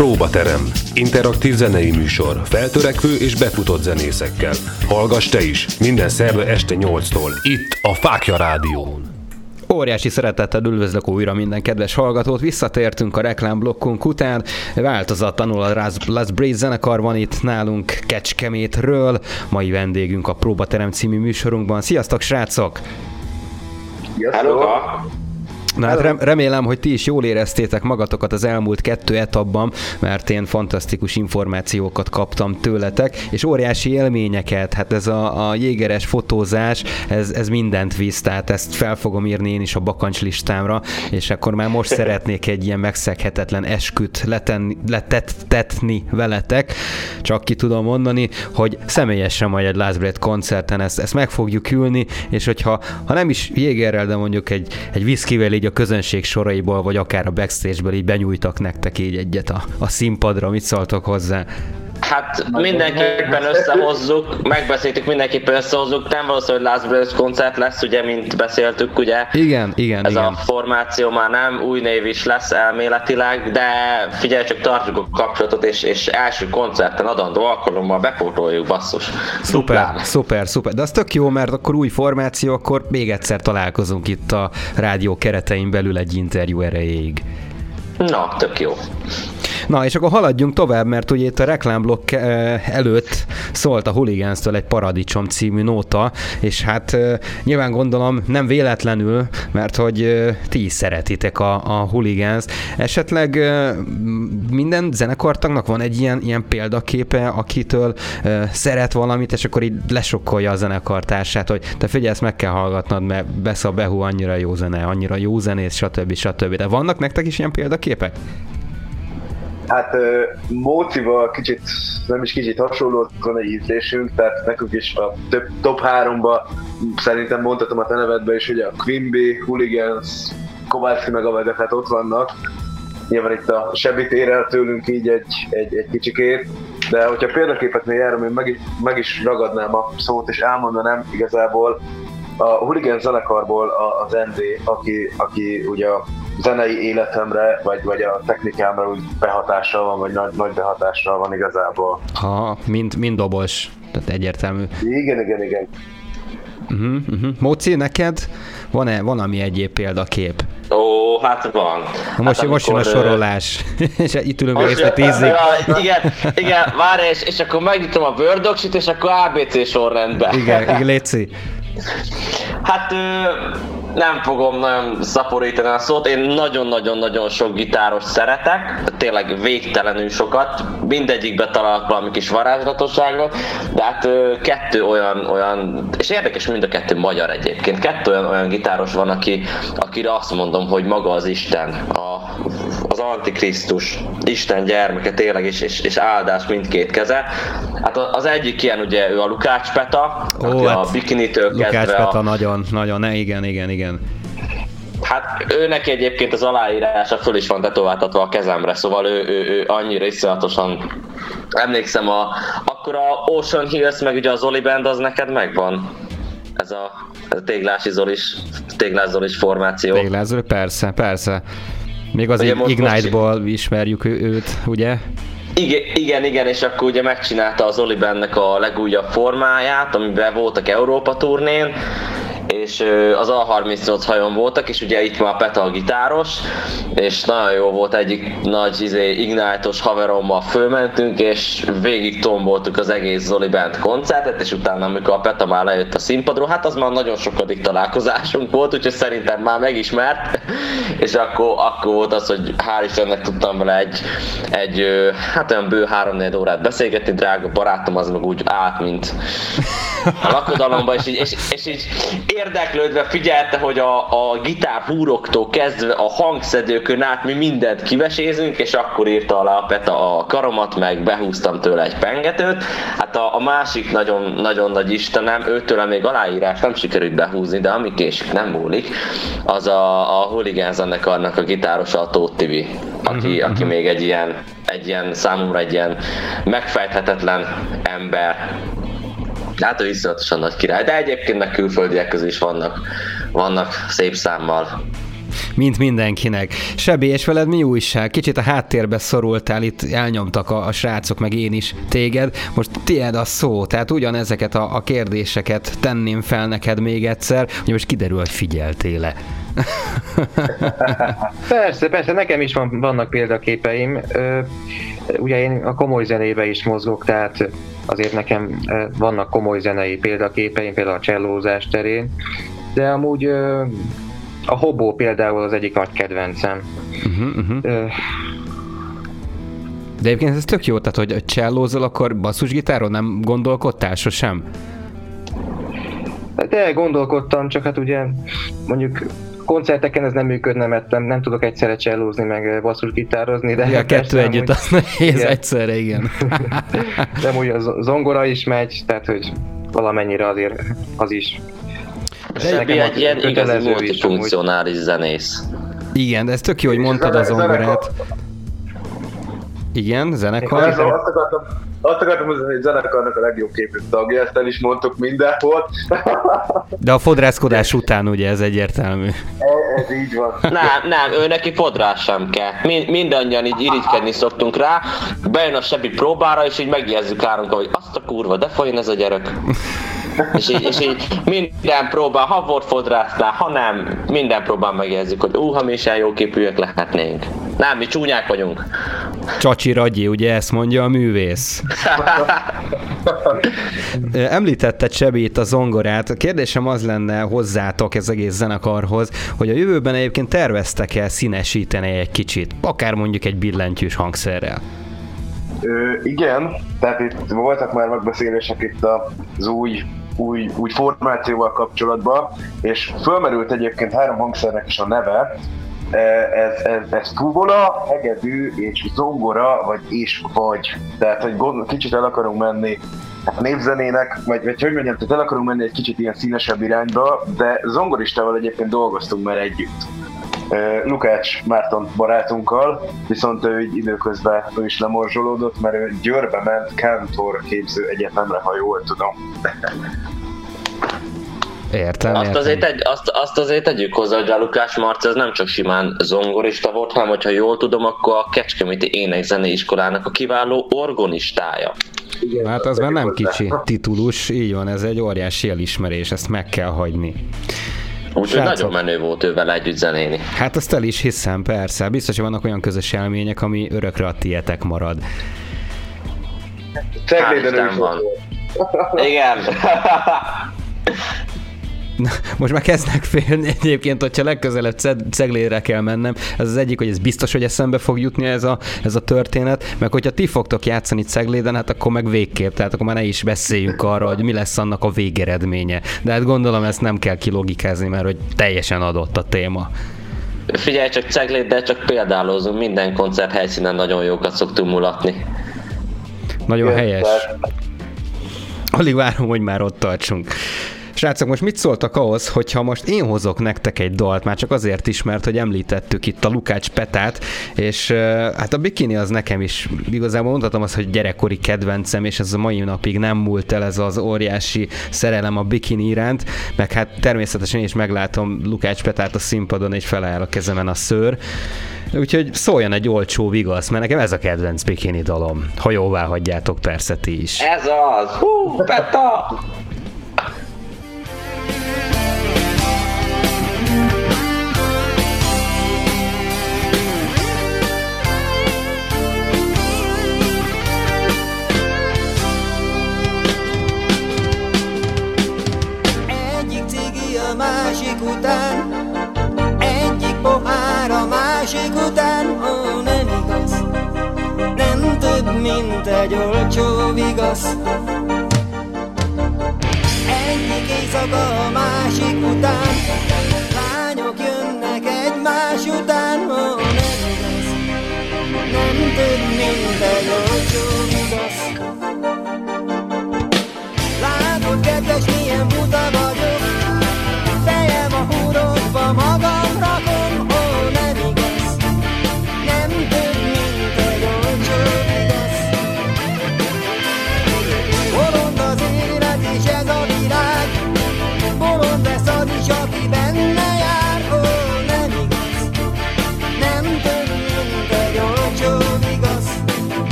S5: Próbaterem. Interaktív zenei műsor. Feltörekvő és befutott zenészekkel. Hallgass te is. Minden szerve este 8-tól. Itt a Fákja Rádión.
S1: Óriási szeretettel üdvözlök újra minden kedves hallgatót. Visszatértünk a reklámblokkunk után. Változatlanul a Las- Las Breeze zenekar van itt nálunk Kecskemétről. Mai vendégünk a Próbaterem című műsorunkban. Sziasztok, srácok!
S3: Hello!
S1: Na hát rem- remélem, hogy ti is jól éreztétek magatokat az elmúlt kettő etapban, mert én fantasztikus információkat kaptam tőletek, és óriási élményeket, hát ez a, a jégeres fotózás, ez, ez mindent visz, tehát ezt fel fogom írni én is a bakancs listámra, és akkor már most szeretnék egy ilyen megszeghetetlen esküt letenni, letettetni veletek, csak ki tudom mondani, hogy személyesen majd egy Breath koncerten ezt, ezt meg fogjuk ülni, és hogyha ha nem is jégerrel, de mondjuk egy, egy viszkivel így a közönség soraiból, vagy akár a backstage-ből így benyújtak nektek így egyet a, a színpadra, mit szóltok hozzá?
S3: Hát mindenképpen összehozzuk, megbeszéltük, mindenképpen összehozzuk. Nem valószínű, hogy Last Brothers koncert lesz, ugye, mint beszéltük, ugye.
S1: Igen, igen,
S3: Ez
S1: igen.
S3: a formáció már nem, új név is lesz elméletileg, de figyelj csak, tartjuk a kapcsolatot, és, és első koncerten adandó alkalommal bepótoljuk, basszus.
S1: Szuper,
S3: Duplán.
S1: szuper, szuper. De az tök jó, mert akkor új formáció, akkor még egyszer találkozunk itt a rádió keretein belül egy interjú erejéig.
S3: Na, tök jó.
S1: Na, és akkor haladjunk tovább, mert ugye itt a reklámblokk eh, előtt szólt a hooligans egy Paradicsom című nóta, és hát eh, nyilván gondolom nem véletlenül, mert hogy eh, ti is szeretitek a, a hooligans. Esetleg minden zenekartagnak van egy ilyen, ilyen példaképe, akitől szeret valamit, és akkor így lesokkolja a zenekartársát, hogy te figyelj, ezt meg kell hallgatnod, mert Besz a Behu annyira jó zene, annyira jó zenész, stb. stb. De vannak nektek is ilyen példaképek?
S2: Hát Mócival kicsit, nem is kicsit hasonló van egy ízlésünk, tehát nekünk is a több, top 3-ba szerintem mondhatom a te nevedbe is, hogy a Quimby, Hooligans, Kovácsi meg a hát ott vannak. Nyilván itt a Sebi tér tőlünk így egy, egy, egy kicsikét, de hogyha példaképet még járom, én meg is, meg is ragadnám a szót, és elmondanám igazából a Hooligan zenekarból az ND, aki, aki ugye zenei életemre, vagy, vagy a technikámra úgy behatással van, vagy nagy, nagy behatással van igazából.
S1: Ha, mind, mind dobos, tehát egyértelmű.
S2: Igen, igen, igen.
S1: Uh-huh, uh-huh. Móci, neked van-e valami egyéb példakép?
S3: Ó, hát van.
S1: Ha most, hát most jön a sorolás, és itt ülünk egész a tízig.
S3: Igen, igen, várj, és, és akkor megnyitom a Word és akkor ABC sorrendben.
S1: Igen, igen, létszi.
S3: Hát nem fogom nagyon szaporítani a szót, én nagyon-nagyon-nagyon sok gitáros szeretek, tényleg végtelenül sokat, mindegyikbe találok valami kis varázslatosságot, de hát kettő olyan, olyan, és érdekes mind a kettő magyar egyébként, kettő olyan, olyan gitáros van, aki, akire azt mondom, hogy maga az Isten, a, Antikrisztus, Isten gyermeke tényleg, és, és, és áldás mindkét keze. Hát az egyik ilyen ugye ő a Lukács Peta, Ó, aki hát a bikinitől
S1: kezdve Lukács Peta a... nagyon, nagyon, ne, igen, igen, igen.
S3: Hát ő neki egyébként az aláírása föl is van tetováltatva a kezemre, szóval ő, ő, ő annyira iszonyatosan emlékszem, a, akkor a Ocean Hills, meg ugye a Zoli Band az neked megvan? Ez a, ez a téglási Zolis, téglás Zolis formáció.
S1: Téglás Zolis, persze, persze. Még az Ignite-ból most... ismerjük őt, ugye?
S3: Igen, igen, igen, és akkor ugye megcsinálta az Olibennek a legújabb formáját, amiben voltak Európa turnén, és az A38 hajón voltak, és ugye itt már Petal gitáros, és nagyon jó volt egyik nagy izé, Ignite-os haverommal fölmentünk, és végig tomboltuk az egész Zoli Band koncertet, és utána, amikor a Peta már lejött a színpadról, hát az már nagyon sokadik találkozásunk volt, úgyhogy szerintem már megismert, és akkor, akkor volt az, hogy hál' Istennek tudtam vele egy, egy hát olyan bő három órát beszélgetni, drága barátom az meg úgy állt, mint a lakodalomba, és így, és, és így érdeklődve figyelte, hogy a, a gitár húroktól kezdve a hangszedőkön át mi mindent kivesézünk, és akkor írta alá a Peta a karomat, meg behúztam tőle egy pengetőt. Hát a, a másik nagyon, nagyon nagy istenem, őtől még aláírás nem sikerült behúzni, de ami késik nem múlik, az a, a Hooligan zenekarnak a gitárosa a Tóth Tibi, aki, uh-huh, aki még egy ilyen, egy ilyen számomra egy ilyen megfejthetetlen ember, Hát ő iszonyatosan nagy király, de egyébként meg külföldiek közül is vannak, vannak szép számmal.
S1: Mint mindenkinek. Sebi, és veled mi újság? Kicsit a háttérbe szorultál, itt elnyomtak a, a srácok, meg én is téged. Most tiéd a szó, tehát ugyanezeket a, a kérdéseket tenném fel neked még egyszer, hogy most kiderül, hogy figyeltél-e.
S8: persze, persze, nekem is van, vannak példaképeim. Ugye én a komoly zenébe is mozgok, tehát azért nekem vannak komoly zenei példaképeim, például a csellózás terén, de amúgy a Hobó például az egyik nagy kedvencem. Uh-huh, uh-huh.
S1: De egyébként ez tök jó, tehát hogy csellózol, akkor basszusgitáron nem gondolkodtál sosem?
S8: De gondolkodtam, csak hát ugye mondjuk koncerteken ez nem működne, mert nem, nem tudok egyszerre csellózni, meg basszusgitározni. De
S1: ja, kettő együtt, az nehéz igen. egyszerre, igen.
S8: de úgy a zongora is megy, tehát hogy valamennyire azért az is.
S3: Sebi egy ilyen igazi multifunkcionális zenész.
S1: Igen, de ez tök jó, hogy mondtad a zongorát. Igen, zenekar.
S2: Azt akartam, azt akartam mondani, hogy zenekarnak a legjobb képű tagja, ezt el is mondtuk mindenhol.
S1: De a fodrászkodás után ugye ez egyértelmű.
S2: Ez, ez így van.
S3: Nem, nem, ő neki fodrás sem kell. Mind, mindannyian így irigykedni szoktunk rá, bejön a sebi próbára, és így megjegyezzük árunkkal, hogy azt a kurva, de folyjon ez a gyerek. És, így, és így minden próbál, ha volt fodrásznál, ha nem, minden próbál megjegyezzük, hogy ú, ha mi is jó képűek lehetnénk. Nem, mi csúnyák vagyunk.
S1: Csacsi Ragyi, ugye ezt mondja a művész. Említette Csebi a zongorát. A kérdésem az lenne hozzátok ez egész zenekarhoz, hogy a jövőben egyébként terveztek-e színesíteni egy kicsit, akár mondjuk egy billentyűs hangszerrel?
S2: Ö, igen, tehát itt voltak már megbeszélések itt az új új, új formációval kapcsolatban, és fölmerült egyébként három hangszernek is a neve, ez, ez, ez fuvola, hegedű és zongora, vagy és vagy. Tehát, hogy gond, kicsit el akarunk menni hát népzenének, vagy, vagy hogy mondjam, tehát el akarunk menni egy kicsit ilyen színesebb irányba, de zongoristával egyébként dolgoztunk már együtt. Lukács Márton barátunkkal, viszont ő így időközben ő is lemorzsolódott, mert ő Győrbe ment Kántor képző egyetemre, ha jól tudom.
S1: Értem,
S3: azt,
S1: értem.
S3: Azért egy, azt, azt azért tegyük hozzá, hogy a Lukás Marc ez nem csak simán zongorista volt, hanem hogyha jól tudom, akkor a Kecskeméti Énekzeneiskolának a kiváló orgonistája.
S1: Igen, hát az már nem kicsi titulus, így van, ez egy óriási elismerés, ezt meg kell hagyni.
S3: Úgyhogy nagyon menő volt ővel együtt zenéni.
S1: Hát azt el is hiszem, persze. Biztos, hogy vannak olyan közös élmények, ami örökre a tietek marad.
S2: Cegléden
S3: van. Igen.
S1: most már kezdnek félni egyébként, hogyha legközelebb ceglére kell mennem. Ez az egyik, hogy ez biztos, hogy eszembe fog jutni ez a, ez a történet, meg hogyha ti fogtok játszani cegléden, hát akkor meg végképp, tehát akkor már ne is beszéljünk arra, hogy mi lesz annak a végeredménye. De hát gondolom ezt nem kell kilogikázni, mert hogy teljesen adott a téma.
S3: Figyelj csak ceglét, de csak példálózunk, minden koncert helyszínen nagyon jókat szoktunk mulatni.
S1: Nagyon helyes. Alig várom, hogy már ott tartsunk. Srácok, most mit szóltak ahhoz, hogyha most én hozok nektek egy dalt, már csak azért is, mert hogy említettük itt a Lukács Petát, és hát a bikini az nekem is, igazából mondhatom azt, hogy gyerekkori kedvencem, és ez a mai napig nem múlt el ez az óriási szerelem a bikini iránt, meg hát természetesen is meglátom Lukács Petát a színpadon, és feláll a kezemen a szőr. Úgyhogy szóljon egy olcsó vigasz, mert nekem ez a kedvenc bikini dalom. Ha jóvá hagyjátok, persze ti is.
S3: Ez az! Hú, Peta!
S9: Másik után Ó, nem igaz. Nem több, mint egy olcsó vigasz. Egyik éjszaka a másik után Lányok jönnek egymás után Ó, nem igaz. Nem több, mint egy olcsó vigasz. Látod, kedves, milyen buta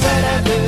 S9: said at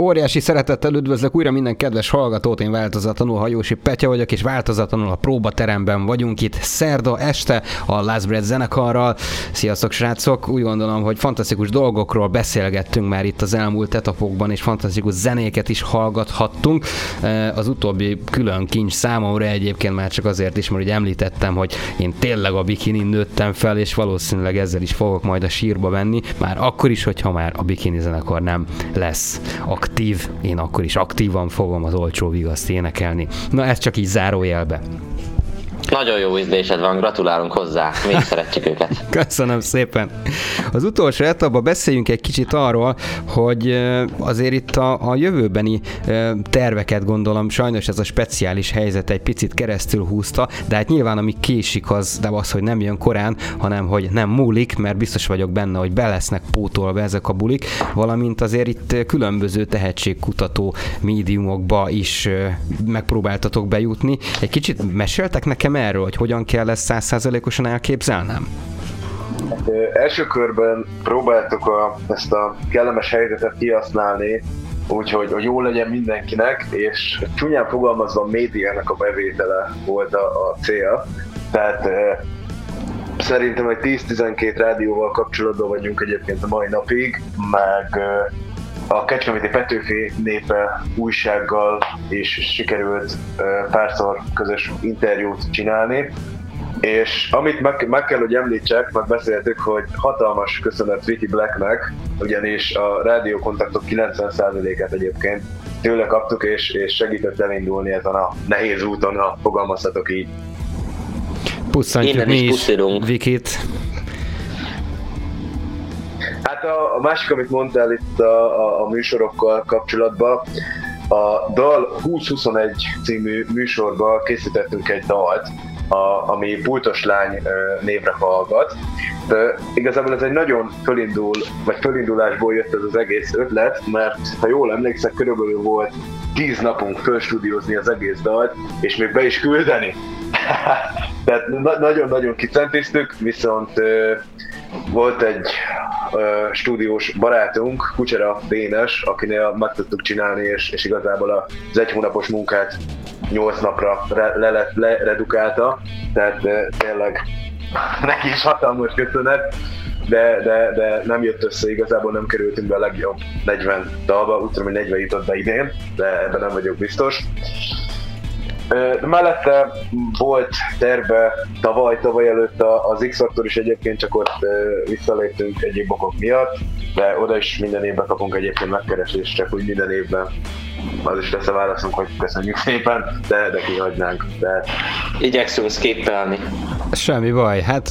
S1: Óriási szeretettel üdvözlök újra minden kedves hallgatót, én változatlanul Hajósi Petya vagyok, és változatlanul a próbateremben vagyunk itt szerda este a Last Bread zenekarral. Sziasztok srácok, úgy gondolom, hogy fantasztikus dolgokról beszélgettünk már itt az elmúlt etapokban, és fantasztikus zenéket is hallgathattunk. E, az utóbbi külön kincs számomra egyébként már csak azért is, mert ugye említettem, hogy én tényleg a bikinin nőttem fel, és valószínűleg ezzel is fogok majd a sírba menni, már akkor is, hogyha már a bikini zenekar nem lesz aktív, én akkor is aktívan fogom az olcsó vigaszt énekelni. Na ez csak így zárójelbe.
S3: Nagyon jó ízlésed van, gratulálunk hozzá, még szeretjük őket.
S1: Köszönöm szépen. Az utolsó etapban beszéljünk egy kicsit arról, hogy azért itt a, a jövőbeni terveket gondolom, sajnos ez a speciális helyzet egy picit keresztül húzta, de hát nyilván ami késik az de az, hogy nem jön korán, hanem hogy nem múlik, mert biztos vagyok benne, hogy be lesznek pótolva ezek a bulik, valamint azért itt különböző tehetségkutató médiumokba is megpróbáltatok bejutni. Egy kicsit meséltek nekem erről, hogy hogyan kell ezt százszázalékosan elképzelnem?
S2: Első körben próbáltuk a, ezt a kellemes helyzetet kihasználni, úgyhogy hogy jó legyen mindenkinek, és csúnyán fogalmazva a médiának a bevétele volt a, a cél. Tehát e, szerintem hogy 10-12 rádióval kapcsolatban vagyunk egyébként a mai napig, meg e, a Kecskeméti Petőfi népe újsággal is sikerült párszor közös interjút csinálni, és amit meg, meg kell, hogy említsek, meg beszéltük, hogy hatalmas köszönet Vicky Blacknek, ugyanis a rádiókontaktok 90%-át egyébként tőle kaptuk, és, és segített elindulni ezen a nehéz úton, ha fogalmazhatok így.
S1: Pusszantjuk mi is, Vikit.
S2: Hát a, a másik, amit mondtál itt a, a, a műsorokkal kapcsolatban, a Dal 2021 című műsorban készítettünk egy dalt, a, ami Pultos Lány névre hallgat. De igazából ez egy nagyon fölindul, vagy fölindulásból jött ez az egész ötlet, mert ha jól emlékszek, körülbelül volt tíz napunk fölstúdiózni az egész dalt, és még be is küldeni. Tehát na- nagyon-nagyon kicentéztük, viszont volt egy uh, stúdiós barátunk, Kucsera Dénes, akinél meg tudtuk csinálni, és, és igazából az egy hónapos munkát nyolc napra re, le, le, redukálta, tehát uh, tényleg neki is hatalmas köszönet, de, de, de nem jött össze, igazából nem kerültünk be a legjobb 40 dalba, úgy tudom, hogy 40 jutott be idén, de ebben nem vagyok biztos. Mellette volt terve tavaly, tavaly előtt az X-Factor is egyébként, csak ott visszaléptünk egyéb okok miatt, de oda is minden évben kapunk egyébként megkeresést, csak úgy minden évben az is lesz a válaszunk, hogy köszönjük szépen, de, de kihagynánk. De...
S3: Igyekszünk skippelni.
S1: Semmi baj, hát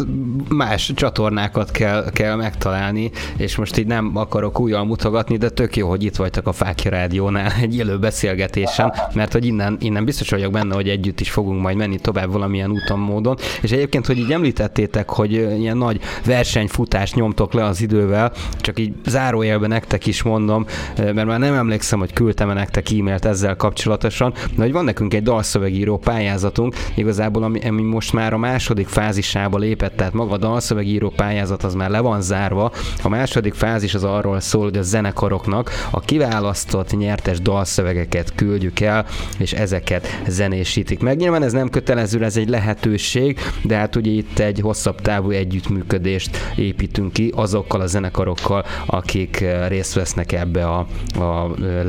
S1: más csatornákat kell, kell megtalálni, és most így nem akarok újjal mutogatni, de tök jó, hogy itt vagytok a Fáki Rádiónál egy élő beszélgetésen, mert hogy innen, innen biztos vagyok benne, hogy együtt is fogunk majd menni tovább valamilyen úton, módon. És egyébként, hogy így említettétek, hogy ilyen nagy versenyfutást nyomtok le az idővel, csak így zárójelben nektek is mondom, mert már nem emlékszem, hogy küldtem-e nektek e-mailt ezzel kapcsolatosan, de hogy van nekünk egy dalszövegíró pályázatunk, igazából ami, ami most már a második fázisába lépett, tehát maga a dalszövegíró pályázat az már le van zárva. A második fázis az arról szól, hogy a zenekaroknak a kiválasztott nyertes dalszövegeket küldjük el, és ezeket zenésítik meg. Nyilván ez nem kötelező, ez egy lehetőség, de hát ugye itt egy hosszabb távú együttműködést építünk ki azokkal a zenekarokkal, akik eh, részt vesznek ebbe a, a eh,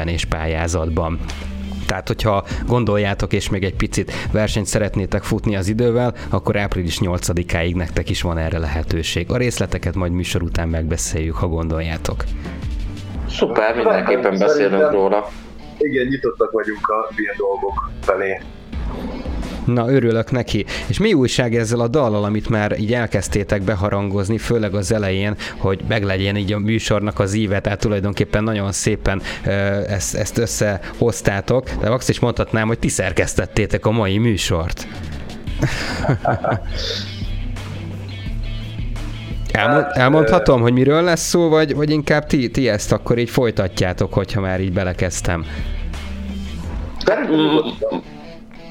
S1: lehetőségben és pályázatban. Tehát, hogyha gondoljátok, és még egy picit versenyt szeretnétek futni az idővel, akkor április 8-áig nektek is van erre lehetőség. A részleteket majd műsor után megbeszéljük, ha gondoljátok.
S3: Szuper, mindenképpen beszélünk róla.
S2: Igen, nyitottak vagyunk a ilyen dolgok felé.
S1: Na, örülök neki. És mi újság ezzel a dallal, amit már így elkezdtétek beharangozni, főleg az elején, hogy meglegyen így a műsornak az íve, tehát tulajdonképpen nagyon szépen ezt, ezt összehoztátok, de azt is mondhatnám, hogy ti szerkesztettétek a mai műsort. Elmond, hát, elmondhatom, hogy miről lesz szó, vagy, vagy inkább ti, ti ezt akkor így folytatjátok, hogyha már így belekezdtem.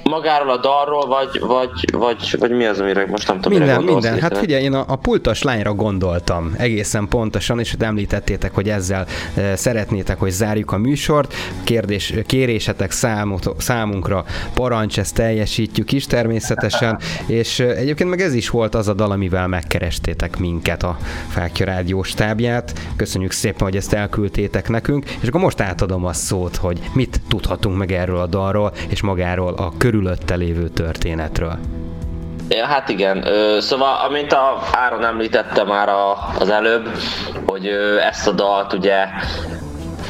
S3: Magáról a dalról, vagy, vagy, vagy, vagy mi az, amire most nem tudom,
S1: Minden, minden. Hát figyelj, én a, a pultos lányra gondoltam egészen pontosan, és hogy említettétek, hogy ezzel e, szeretnétek, hogy zárjuk a műsort. Kérdés, kérésetek számot, számunkra parancs, ezt teljesítjük is természetesen, és e, egyébként meg ez is volt az a dal, amivel megkerestétek minket a Fákja Rádió stábját. Köszönjük szépen, hogy ezt elküldtétek nekünk, és akkor most átadom a szót, hogy mit tudhatunk meg erről a dalról, és magáról a körül körülötte lévő történetről.
S3: Ja, hát igen. Szóval, amint a Áron említette már az előbb, hogy ezt a dalt ugye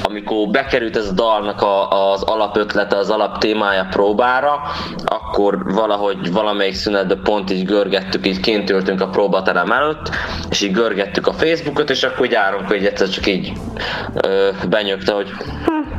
S3: amikor bekerült ez a dalnak a, az alapötlete, az alaptémája próbára, akkor valahogy valamelyik szünetben pont így görgettük, így kint ültünk a próbaterem előtt, és így görgettük a Facebookot, és akkor így Áron, hogy egyszer csak így ö, benyögte, hogy hm,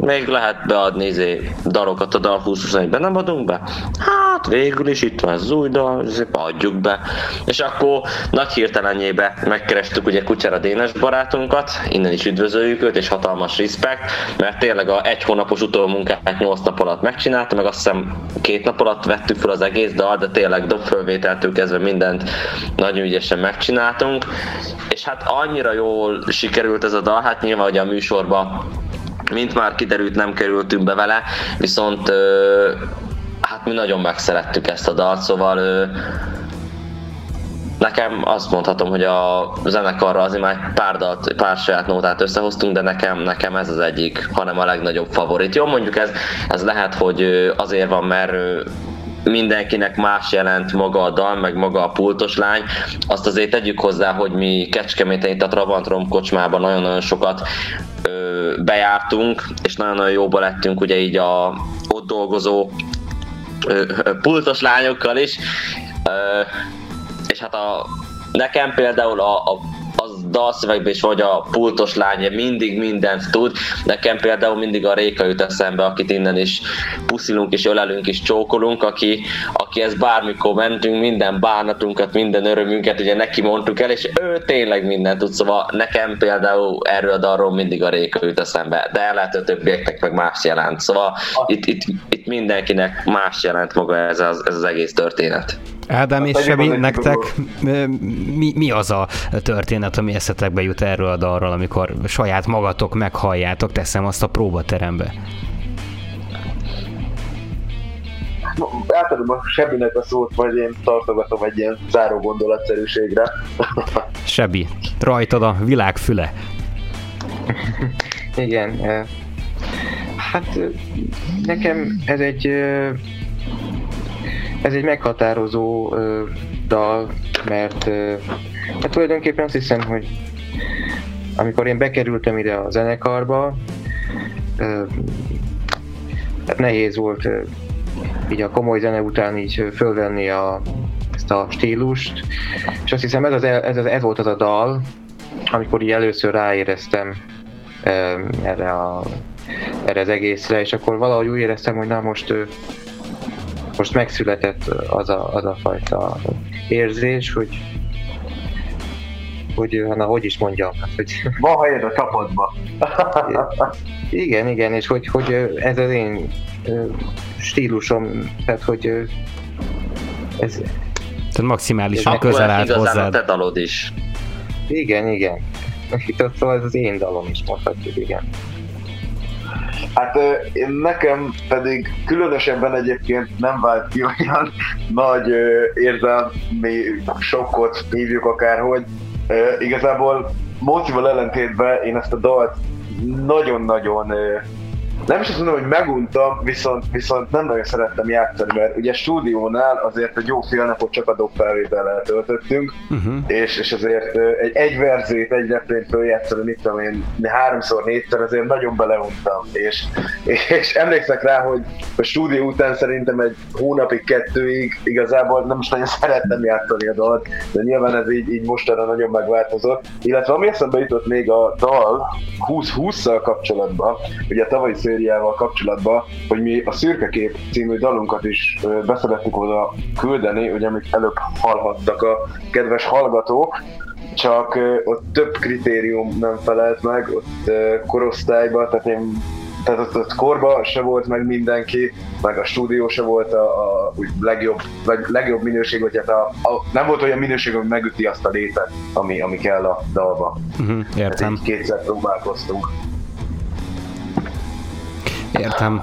S3: még lehet beadni izé, darokat a dal 2021-ben, nem adunk be? Hát végül is itt van az új dal, izé, adjuk be. És akkor nagy hirtelenjébe megkerestük ugye Kucsera Dénes barátunkat, innen is üdvözöljük őt, és hatalmas respekt, mert tényleg a egy hónapos utómunkát 8 nap alatt megcsinálta, meg azt hiszem két nap alatt vettük fel az egész dal, de tényleg dobfölvételtől kezdve mindent nagyon ügyesen megcsináltunk, és hát annyira jól sikerült ez a dal, hát nyilván, hogy a műsorban mint már kiderült, nem kerültünk be vele, viszont hát mi nagyon megszerettük ezt a dalt, szóval Nekem azt mondhatom, hogy a zenekarra azért már pár, dalt, pár saját nótát összehoztunk, de nekem, nekem ez az egyik, hanem a legnagyobb favorit. Jó, mondjuk ez, ez lehet, hogy azért van, mert mindenkinek más jelent maga a dal, meg maga a pultos lány. Azt azért tegyük hozzá, hogy mi Kecskeméten itt a Trabant Rom kocsmában nagyon-nagyon sokat ö, bejártunk, és nagyon-nagyon jóba lettünk ugye így a ott dolgozó ö, pultos lányokkal is. Ö, és hát a, nekem például a, a dalszövegben is, hogy a pultos lány mindig mindent tud. Nekem például mindig a Réka jut eszembe, akit innen is puszilunk és ölelünk és csókolunk, aki, aki ezt bármikor mentünk, minden bánatunkat, minden örömünket ugye neki mondtuk el, és ő tényleg mindent tud, szóval nekem például erről a dalról mindig a Réka jut eszembe, de lehet, hogy többieknek meg más jelent. Szóval itt, itt, itt mindenkinek más jelent maga ez az, ez az egész történet.
S1: Ádám és Sebi, nektek mi, mi az a történet, ami eszetekbe jut erről a dalról, amikor saját magatok meghalljátok, teszem azt a próbaterembe?
S2: Átadom a Sebinek a szót, vagy én tartogatom egy ilyen záró gondolatszerűségre.
S1: Sebi, rajtad a világ füle.
S8: Igen, hát nekem ez egy ez egy meghatározó ö, dal, mert, ö, mert tulajdonképpen azt hiszem, hogy amikor én bekerültem ide a zenekarba, ö, hát nehéz volt ö, így a komoly zene után így fölvenni a, ezt a stílust, és azt hiszem ez, az, ez, az, ez volt az a dal, amikor így először ráéreztem ö, erre, a, erre az egészre, és akkor valahogy úgy éreztem, hogy na most most megszületett az a, az a fajta érzés, hogy hogy, na, hogy is mondjam, hát, hogy...
S2: Van helyed a csapatba.
S8: igen, igen, és hogy, hogy ez az én stílusom, tehát hogy ez...
S1: Tehát maximálisan közel állt hozzád.
S3: a te dalod is.
S8: Igen, igen. Itt szóval ez az én dalom is mondhatjuk, igen.
S2: Hát én nekem pedig különösebben egyébként nem vált ki olyan nagy érzelmi sokkot hívjuk akárhogy. Igazából Mócival ellentétben én ezt a dalt nagyon-nagyon nem is azt mondom, hogy meguntam, viszont, viszont nem nagyon szerettem játszani, mert ugye stúdiónál azért egy jó fél napot csak a dobfelvétellel eltöltöttünk, uh-huh. és, és azért egy, egy verzét, egy refrént följátszani, mit tudom én, háromszor, négyszer azért nagyon beleuntam, és, és emlékszek rá, hogy a stúdió után szerintem egy hónapig, kettőig igazából nem is nagyon szerettem játszani a dalt, de nyilván ez így, így mostanra nagyon megváltozott, illetve ami eszembe jutott még a dal 20-20-szal kapcsolatban, ugye a tavalyi szériával kapcsolatban, hogy mi a Szürkekép című dalunkat is beszerettük oda küldeni, ugye amit előbb hallhattak a kedves hallgatók, csak ott több kritérium nem felelt meg, ott korosztályban, tehát én tehát ott, ott korba se volt meg mindenki, meg a stúdió se volt a, a úgy legjobb, vagy legjobb minőség, vagy hát a, a, nem volt olyan minőség, ami megüti azt a létet, ami, ami kell a dalba.
S1: Uh-huh, értem.
S2: Hát így kétszer próbálkoztunk.
S1: Értem.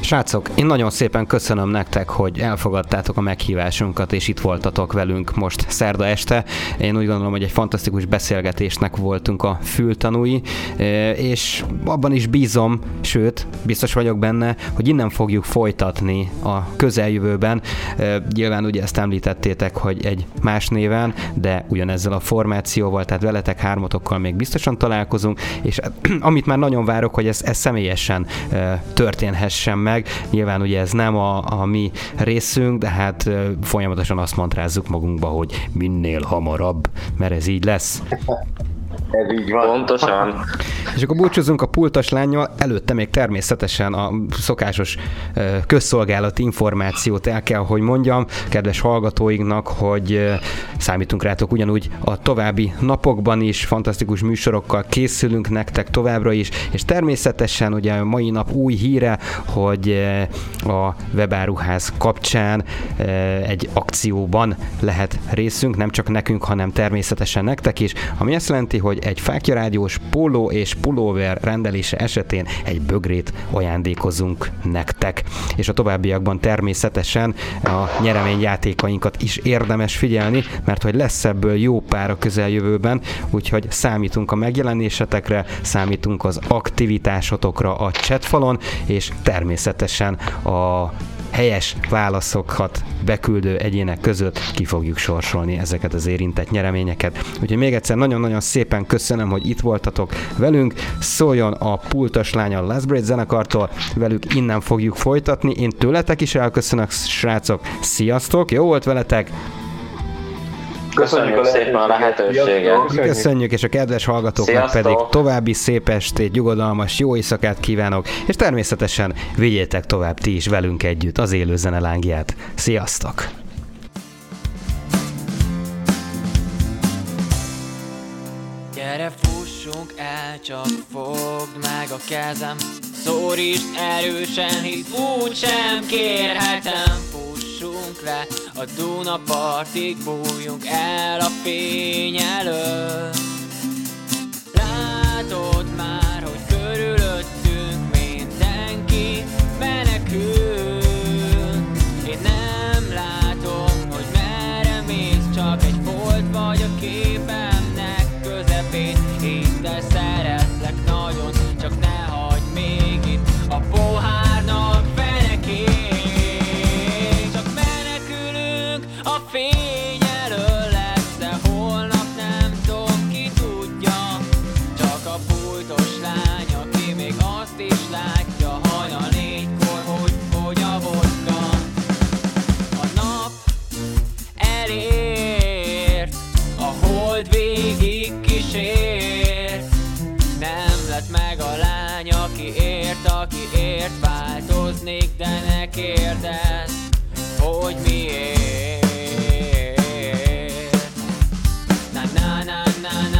S1: Srácok, én nagyon szépen köszönöm nektek, hogy elfogadtátok a meghívásunkat, és itt voltatok velünk most szerda este. Én úgy gondolom, hogy egy fantasztikus beszélgetésnek voltunk a fültanúi, e, és abban is bízom, sőt, biztos vagyok benne, hogy innen fogjuk folytatni a közeljövőben. E, nyilván ugye ezt említettétek, hogy egy más néven, de ugyanezzel a formációval, tehát veletek hármatokkal még biztosan találkozunk, és amit már nagyon várok, hogy ez, ez személyesen e, történhessen meg, meg. Nyilván ugye ez nem a, a mi részünk, de hát folyamatosan azt mantrázzuk magunkba, hogy minél hamarabb, mert ez így lesz.
S2: Ez így van.
S3: Pontosan.
S1: És akkor búcsúzunk a pultos lányjal, előtte még természetesen a szokásos közszolgálati információt el kell, hogy mondjam, kedves hallgatóinknak, hogy számítunk rátok ugyanúgy a további napokban is, fantasztikus műsorokkal készülünk nektek továbbra is, és természetesen ugye a mai nap új híre, hogy a webáruház kapcsán egy akcióban lehet részünk, nem csak nekünk, hanem természetesen nektek is, ami azt jelenti, hogy egy fákjarádiós póló és pulóver rendelése esetén egy bögrét ajándékozunk nektek. És a továbbiakban természetesen a nyereményjátékainkat is érdemes figyelni, mert hogy lesz ebből jó pár a közeljövőben, úgyhogy számítunk a megjelenésetekre, számítunk az aktivitásotokra a chatfalon, és természetesen a helyes válaszokat beküldő egyének között ki fogjuk sorsolni ezeket az érintett nyereményeket. Úgyhogy még egyszer nagyon-nagyon szépen köszönöm, hogy itt voltatok velünk. Szóljon a Pultos Lány a Last Break zenekartól, velük innen fogjuk folytatni. Én tőletek is elköszönök, srácok. Sziasztok, jó volt veletek!
S3: Köszönjük, Köszönjük szépen a lehetőséget.
S1: Köszönjük, és a kedves hallgatóknak Sziasztok. pedig további szép estét, nyugodalmas, jó éjszakát kívánok, és természetesen vigyétek tovább ti is velünk együtt az élő zene lángját. Sziasztok!
S10: Gyere fussunk el, csak fogd meg a kezem Szorítsd erősen, hisz úgy sem kérhetem Fussunk le. A Duna partig, bújjunk el a fény elől Látod már, hogy körülöttünk mindenki menekül Én nem látom, hogy merre mész, csak egy folt vagy a képemnek közepén. Hidd fény elől lesz-e holnap, nem tudom, ki tudja. Csak a pultos lány, aki még azt is látja hajnal négykor, hogy fogy a vodka. A nap elért, a hold végig kísért Nem lett meg a lány, aki ért, aki ért Változnék, de ne kérdezz, hogy miért na na